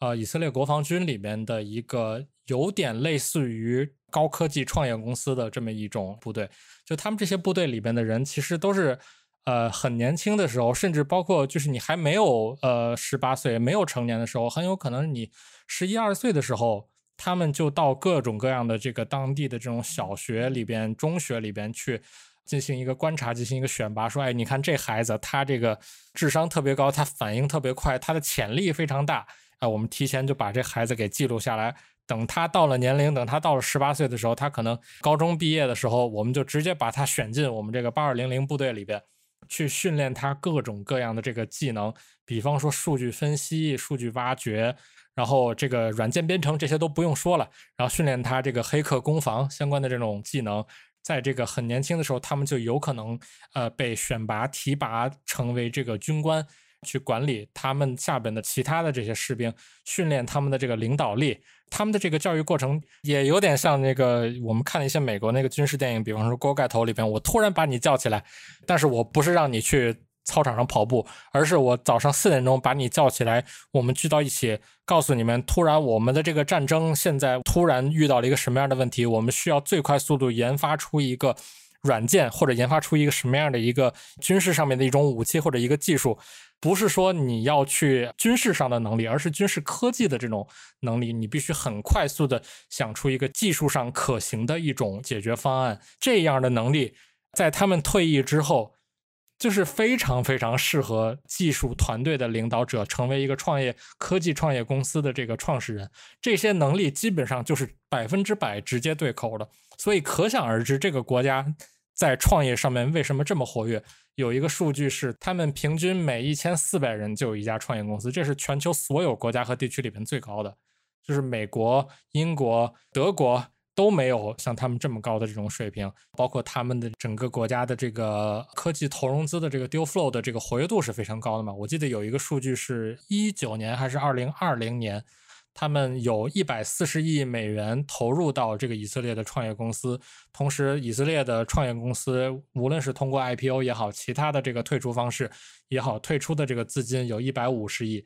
呃，以色列国防军里面的一个有点类似于高科技创业公司的这么一种部队，就他们这些部队里边的人，其实都是呃很年轻的时候，甚至包括就是你还没有呃十八岁、没有成年的时候，很有可能你十一二岁的时候，他们就到各种各样的这个当地的这种小学里边、中学里边去进行一个观察、进行一个选拔，说，哎，你看这孩子他这个智商特别高，他反应特别快，他的潜力非常大。啊，我们提前就把这孩子给记录下来，等他到了年龄，等他到了十八岁的时候，他可能高中毕业的时候，我们就直接把他选进我们这个八二零零部队里边，去训练他各种各样的这个技能，比方说数据分析、数据挖掘，然后这个软件编程这些都不用说了，然后训练他这个黑客攻防相关的这种技能，在这个很年轻的时候，他们就有可能呃被选拔提拔成为这个军官。去管理他们下边的其他的这些士兵，训练他们的这个领导力，他们的这个教育过程也有点像那个我们看一些美国那个军事电影，比方说《锅盖头》里边，我突然把你叫起来，但是我不是让你去操场上跑步，而是我早上四点钟把你叫起来，我们聚到一起，告诉你们，突然我们的这个战争现在突然遇到了一个什么样的问题，我们需要最快速度研发出一个软件，或者研发出一个什么样的一个军事上面的一种武器或者一个技术。不是说你要去军事上的能力，而是军事科技的这种能力，你必须很快速的想出一个技术上可行的一种解决方案。这样的能力，在他们退役之后。就是非常非常适合技术团队的领导者成为一个创业科技创业公司的这个创始人，这些能力基本上就是百分之百直接对口的，所以可想而知这个国家在创业上面为什么这么活跃。有一个数据是，他们平均每一千四百人就有一家创业公司，这是全球所有国家和地区里面最高的，就是美国、英国、德国。都没有像他们这么高的这种水平，包括他们的整个国家的这个科技投融资的这个 deal flow 的这个活跃度是非常高的嘛？我记得有一个数据是一九年还是二零二零年，他们有一百四十亿美元投入到这个以色列的创业公司，同时以色列的创业公司无论是通过 IPO 也好，其他的这个退出方式也好，退出的这个资金有一百五十亿。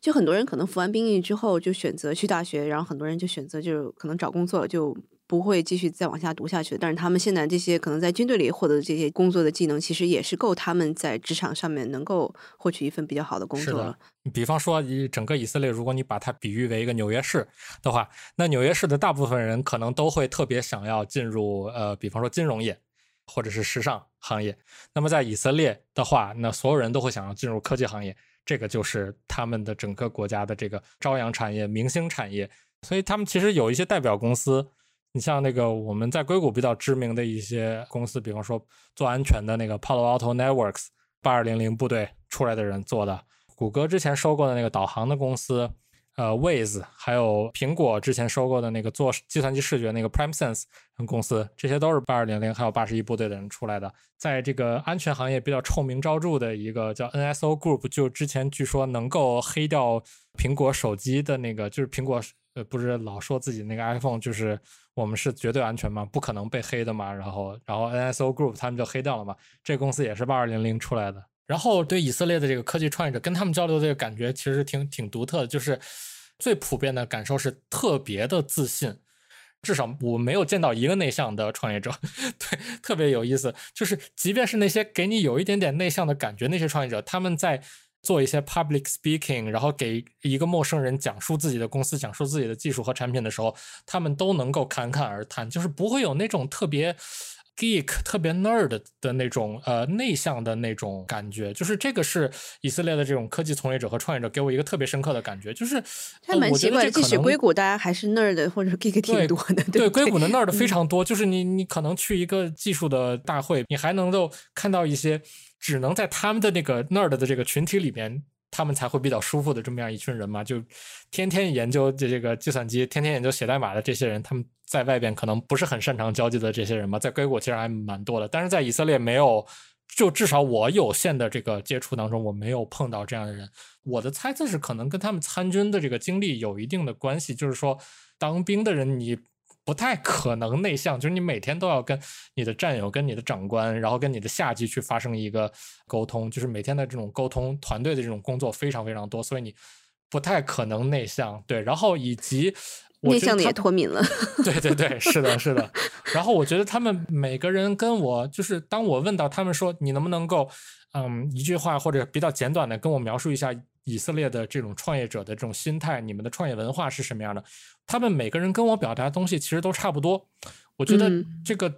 就很多人可能服完兵役之后就选择去大学，然后很多人就选择就可能找工作，就不会继续再往下读下去。但是他们现在这些可能在军队里获得的这些工作的技能，其实也是够他们在职场上面能够获取一份比较好的工作了。比方说，以整个以色列，如果你把它比喻为一个纽约市的话，那纽约市的大部分人可能都会特别想要进入呃，比方说金融业或者是时尚行业。那么在以色列的话，那所有人都会想要进入科技行业。这个就是他们的整个国家的这个朝阳产业、明星产业，所以他们其实有一些代表公司。你像那个我们在硅谷比较知名的一些公司，比方说做安全的那个 Palo Alto Networks，八二零零部队出来的人做的；谷歌之前收购的那个导航的公司。呃，Waze，还有苹果之前收购的那个做计算机视觉那个 PrimeSense 公司，这些都是八二零零还有八十一部队的人出来的。在这个安全行业比较臭名昭著的一个叫 NSO Group，就之前据说能够黑掉苹果手机的那个，就是苹果呃不是老说自己那个 iPhone 就是我们是绝对安全嘛？不可能被黑的嘛。然后然后 NSO Group 他们就黑掉了嘛。这公司也是八二零零出来的。然后对以色列的这个科技创业者，跟他们交流这个感觉其实挺挺独特的，就是最普遍的感受是特别的自信。至少我没有见到一个内向的创业者，对，特别有意思。就是即便是那些给你有一点点内向的感觉那些创业者，他们在做一些 public speaking，然后给一个陌生人讲述自己的公司、讲述自己的技术和产品的时候，他们都能够侃侃而谈，就是不会有那种特别。Geek 特别 nerd 的那种呃内向的那种感觉，就是这个是以色列的这种科技从业者和创业者给我一个特别深刻的感觉，就是还蛮奇怪，即使硅谷大家还是 nerd 或者 geek 挺多的，对硅谷的 nerd 非常多，就是你你可能去一个技术的大会，你还能够看到一些只能在他们的那个 nerd 的这个群体里面。他们才会比较舒服的这么样一群人嘛，就天天研究这这个计算机，天天研究写代码的这些人，他们在外边可能不是很擅长交际的这些人嘛，在硅谷其实还蛮多的，但是在以色列没有，就至少我有限的这个接触当中，我没有碰到这样的人。我的猜测是，可能跟他们参军的这个经历有一定的关系，就是说当兵的人你。不太可能内向，就是你每天都要跟你的战友、跟你的长官，然后跟你的下级去发生一个沟通，就是每天的这种沟通团队的这种工作非常非常多，所以你不太可能内向。对，然后以及 内向的也脱敏了。对对对，是的，是的。然后我觉得他们每个人跟我，就是当我问到他们说你能不能够，嗯，一句话或者比较简短的跟我描述一下。以色列的这种创业者的这种心态，你们的创业文化是什么样的？他们每个人跟我表达的东西其实都差不多。我觉得这个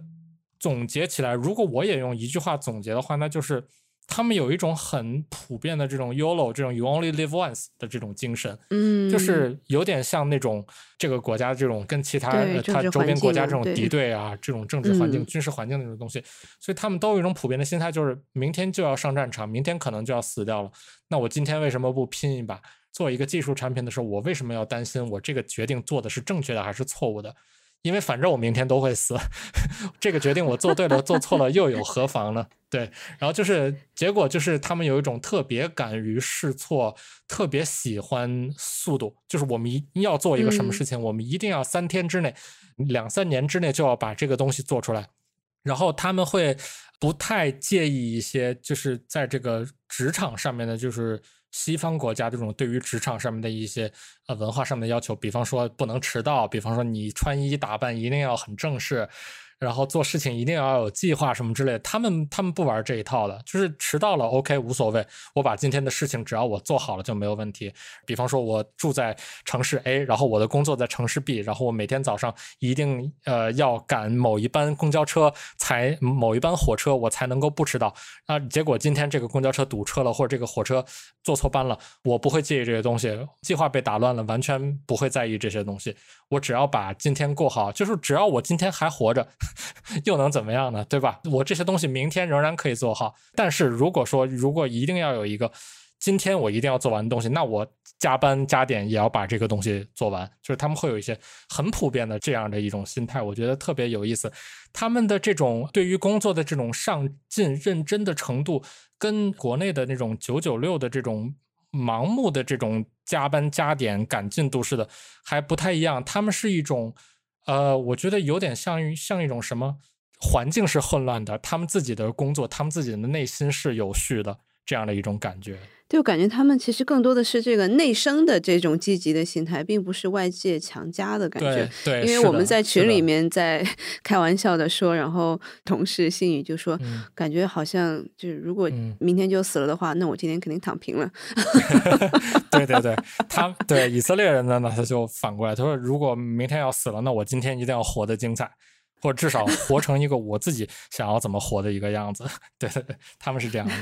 总结起来，如果我也用一句话总结的话，那就是。他们有一种很普遍的这种 YOLO 这种 You Only Live Once 的这种精神，嗯，就是有点像那种这个国家这种跟其他他周边国家这种敌对啊，这种政治环境、军事环境那种东西，所以他们都有一种普遍的心态，就是明天就要上战场，明天可能就要死掉了。那我今天为什么不拼一把？做一个技术产品的时候，我为什么要担心我这个决定做的是正确的还是错误的？因为反正我明天都会死，这个决定我做对了，做错了又有何妨呢？对，然后就是结果就是他们有一种特别敢于试错，特别喜欢速度，就是我们一要做一个什么事情，我们一定要三天之内、两三年之内就要把这个东西做出来，然后他们会不太介意一些，就是在这个职场上面的，就是。西方国家这种对于职场上面的一些呃文化上面的要求，比方说不能迟到，比方说你穿衣打扮一定要很正式，然后做事情一定要有计划什么之类的。他们他们不玩这一套的，就是迟到了 OK 无所谓，我把今天的事情只要我做好了就没有问题。比方说，我住在城市 A，然后我的工作在城市 B，然后我每天早上一定呃要赶某一班公交车，才某一班火车，我才能够不迟到。啊，结果今天这个公交车堵车了，或者这个火车坐错班了，我不会介意这些东西，计划被打乱了，完全不会在意这些东西。我只要把今天过好，就是只要我今天还活着，又能怎么样呢？对吧？我这些东西明天仍然可以做好。但是如果说如果一定要有一个今天我一定要做完的东西，那我加班加点也要把这个东西做完。就是他们会有一些很普遍的这样的一种心态，我觉得特别有意思。他们的这种对于工作的这种上进认真的程度，跟国内的那种九九六的这种。盲目的这种加班加点赶进度似的还不太一样，他们是一种，呃，我觉得有点像于像一种什么环境是混乱的，他们自己的工作，他们自己的内心是有序的这样的一种感觉。对我感觉他们其实更多的是这个内生的这种积极的心态，并不是外界强加的感觉。对，因为我们在群里面在 开玩笑的说，然后同事心语就说，感觉好像就是如果明天就死了的话，那我今天肯定躺平了。对对对，他对以色列人呢，他就反过来，他说如果明天要死了，那我今天一定要活得精彩，或者至少活成一个我自己想要怎么活的一个样子。对对对，他们是这样的。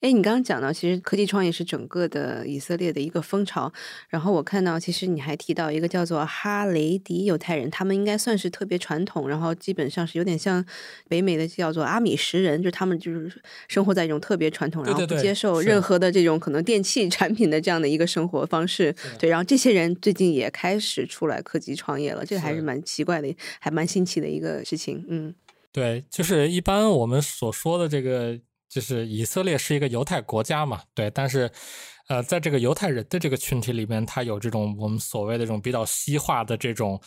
哎，你刚刚讲到，其实科技创业是整个的以色列的一个风潮。然后我看到，其实你还提到一个叫做哈雷迪犹太人，他们应该算是特别传统，然后基本上是有点像北美的叫做阿米什人，就他们就是生活在一种特别传统，然后不接受任何的这种可能电器 产品的这样的一个生活方式。对，然后这些人最近也开始出来科技创业了，这个还是蛮奇怪的，还蛮新奇的一个事情。嗯，对，就是一般我们所说的这个。就是以色列是一个犹太国家嘛，对，但是，呃，在这个犹太人的这个群体里面，他有这种我们所谓的这种比较西化的这种，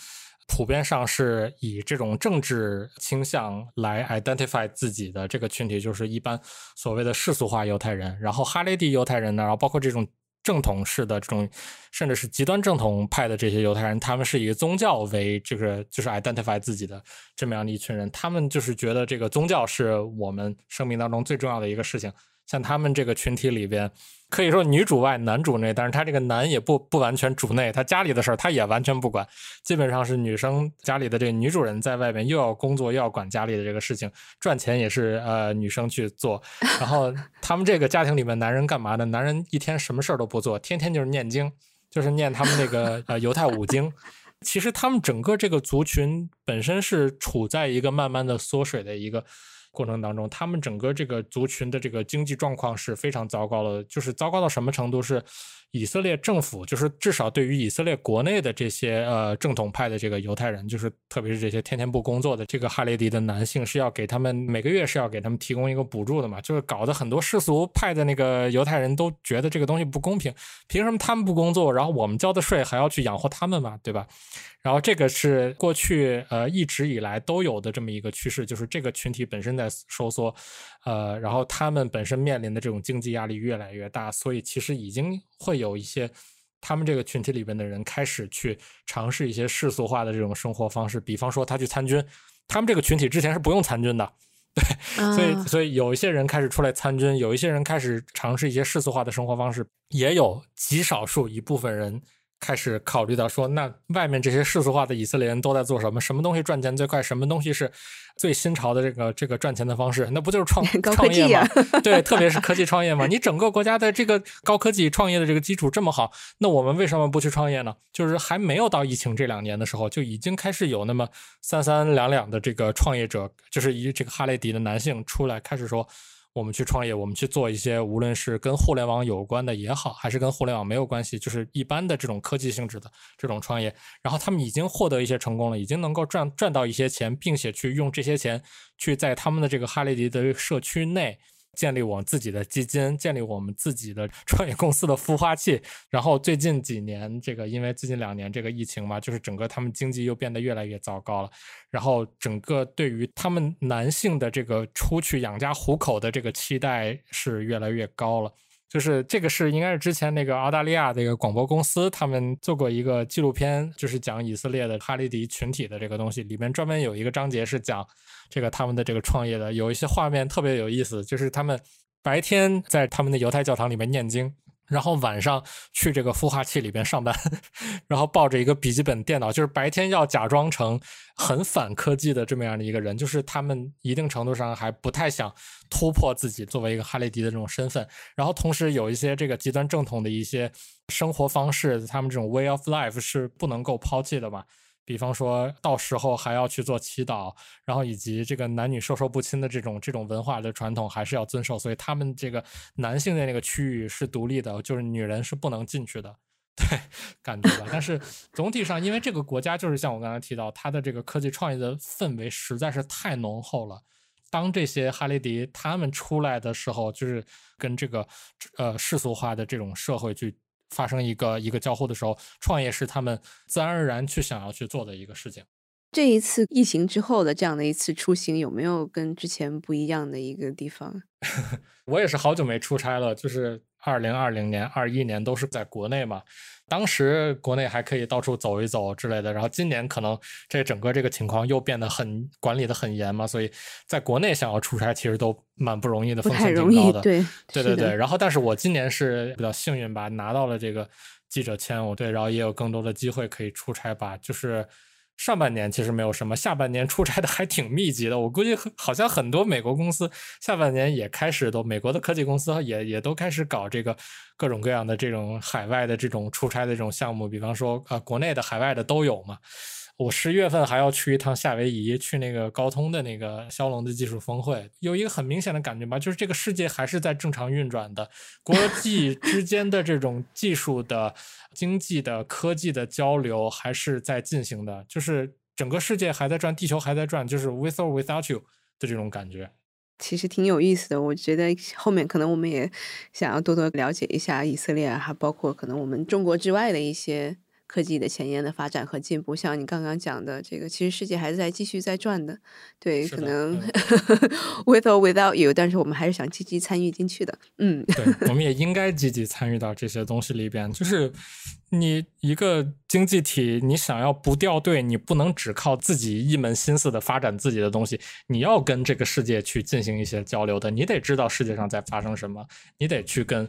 普遍上是以这种政治倾向来 identify 自己的这个群体，就是一般所谓的世俗化犹太人，然后哈雷迪犹太人呢，然后包括这种。正统式的这种，甚至是极端正统派的这些犹太人，他们是以宗教为这个就是 identify 自己的这么样的一群人，他们就是觉得这个宗教是我们生命当中最重要的一个事情。像他们这个群体里边。可以说女主外男主内，但是他这个男也不不完全主内，他家里的事儿他也完全不管，基本上是女生家里的这个女主人在外面又要工作又要管家里的这个事情，赚钱也是呃女生去做。然后他们这个家庭里面男人干嘛呢？男人一天什么事儿都不做，天天就是念经，就是念他们那个呃犹太五经。其实他们整个这个族群本身是处在一个慢慢的缩水的一个。过程当中，他们整个这个族群的这个经济状况是非常糟糕的，就是糟糕到什么程度？是以色列政府，就是至少对于以色列国内的这些呃正统派的这个犹太人，就是特别是这些天天不工作的这个哈雷迪的男性，是要给他们每个月是要给他们提供一个补助的嘛？就是搞得很多世俗派的那个犹太人都觉得这个东西不公平，凭什么他们不工作，然后我们交的税还要去养活他们嘛？对吧？然后这个是过去呃一直以来都有的这么一个趋势，就是这个群体本身在收缩，呃，然后他们本身面临的这种经济压力越来越大，所以其实已经会有一些他们这个群体里边的人开始去尝试一些世俗化的这种生活方式，比方说他去参军，他们这个群体之前是不用参军的，对，所以所以有一些人开始出来参军，有一些人开始尝试一些世俗化的生活方式，也有极少数一部分人。开始考虑到说，那外面这些世俗化的以色列人都在做什么？什么东西赚钱最快？什么东西是最新潮的这个这个赚钱的方式？那不就是创 创业吗？对，特别是科技创业嘛。你整个国家的这个高科技创业的这个基础这么好，那我们为什么不去创业呢？就是还没有到疫情这两年的时候，就已经开始有那么三三两两的这个创业者，就是以这个哈雷迪的男性出来开始说。我们去创业，我们去做一些无论是跟互联网有关的也好，还是跟互联网没有关系，就是一般的这种科技性质的这种创业。然后他们已经获得一些成功了，已经能够赚赚到一些钱，并且去用这些钱去在他们的这个哈雷迪的社区内。建立我们自己的基金，建立我们自己的创业公司的孵化器。然后最近几年，这个因为最近两年这个疫情嘛，就是整个他们经济又变得越来越糟糕了。然后整个对于他们男性的这个出去养家糊口的这个期待是越来越高了。就是这个是应该是之前那个澳大利亚这个广播公司他们做过一个纪录片，就是讲以色列的哈利迪群体的这个东西，里面专门有一个章节是讲这个他们的这个创业的，有一些画面特别有意思，就是他们白天在他们的犹太教堂里面念经。然后晚上去这个孵化器里边上班，然后抱着一个笔记本电脑，就是白天要假装成很反科技的这么样的一个人，就是他们一定程度上还不太想突破自己作为一个哈雷迪的这种身份，然后同时有一些这个极端正统的一些生活方式，他们这种 way of life 是不能够抛弃的嘛。比方说到时候还要去做祈祷，然后以及这个男女授受不亲的这种这种文化的传统还是要遵守，所以他们这个男性的那个区域是独立的，就是女人是不能进去的，对，感觉吧。但是总体上，因为这个国家就是像我刚才提到，它的这个科技创业的氛围实在是太浓厚了。当这些哈雷迪他们出来的时候，就是跟这个呃世俗化的这种社会去。发生一个一个交互的时候，创业是他们自然而然去想要去做的一个事情。这一次疫情之后的这样的一次出行，有没有跟之前不一样的一个地方？我也是好久没出差了，就是二零二零年、二一年都是在国内嘛。当时国内还可以到处走一走之类的，然后今年可能这整个这个情况又变得很管理的很严嘛，所以在国内想要出差其实都蛮不容易的，风险挺高的。对对对对。然后，但是我今年是比较幸运吧，拿到了这个记者签，我对，然后也有更多的机会可以出差吧，就是。上半年其实没有什么，下半年出差的还挺密集的。我估计好像很多美国公司下半年也开始都，美国的科技公司也也都开始搞这个各种各样的这种海外的这种出差的这种项目，比方说啊，国内的、海外的都有嘛。我十月份还要去一趟夏威夷，去那个高通的那个骁龙的技术峰会，有一个很明显的感觉吧，就是这个世界还是在正常运转的，国际之间的这种技术的、经济的、科技的交流还是在进行的，就是整个世界还在转，地球还在转，就是 with or without you 的这种感觉。其实挺有意思的，我觉得后面可能我们也想要多多了解一下以色列，还包括可能我们中国之外的一些。科技的前沿的发展和进步，像你刚刚讲的这个，其实世界还是在继续在转的。对，可能 with or without you，但是我们还是想积极参与进去的。嗯，对，我们也 应该积极参与到这些东西里边，就是。你一个经济体，你想要不掉队，你不能只靠自己一门心思的发展自己的东西，你要跟这个世界去进行一些交流的。你得知道世界上在发生什么，你得去跟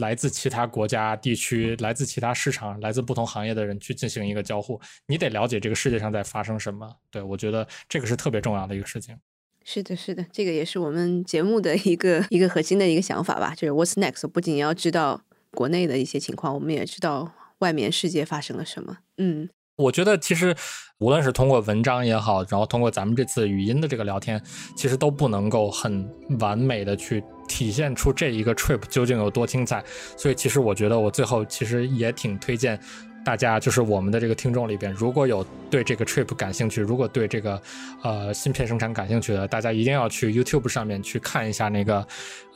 来自其他国家、地区、来自其他市场、来自不同行业的人去进行一个交互。你得了解这个世界上在发生什么。对我觉得这个是特别重要的一个事情。是的，是的，这个也是我们节目的一个一个核心的一个想法吧。就是 What's next？不仅要知道国内的一些情况，我们也知道。外面世界发生了什么？嗯，我觉得其实无论是通过文章也好，然后通过咱们这次语音的这个聊天，其实都不能够很完美的去体现出这一个 trip 究竟有多精彩。所以其实我觉得我最后其实也挺推荐大家，就是我们的这个听众里边，如果有对这个 trip 感兴趣，如果对这个呃芯片生产感兴趣的，大家一定要去 YouTube 上面去看一下那个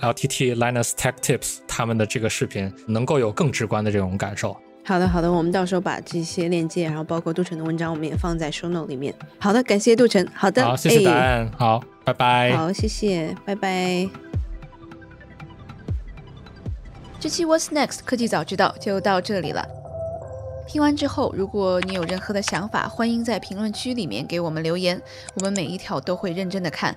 LTT Linus Tech Tips 他们的这个视频，能够有更直观的这种感受。好的，好的，我们到时候把这些链接，然后包括杜晨的文章，我们也放在 show note 里面。好的，感谢杜晨。好的，好，谢谢答案。好，拜拜。好，谢谢，拜拜。这期 What's Next 科技早知道就到这里了。听完之后，如果你有任何的想法，欢迎在评论区里面给我们留言，我们每一条都会认真的看。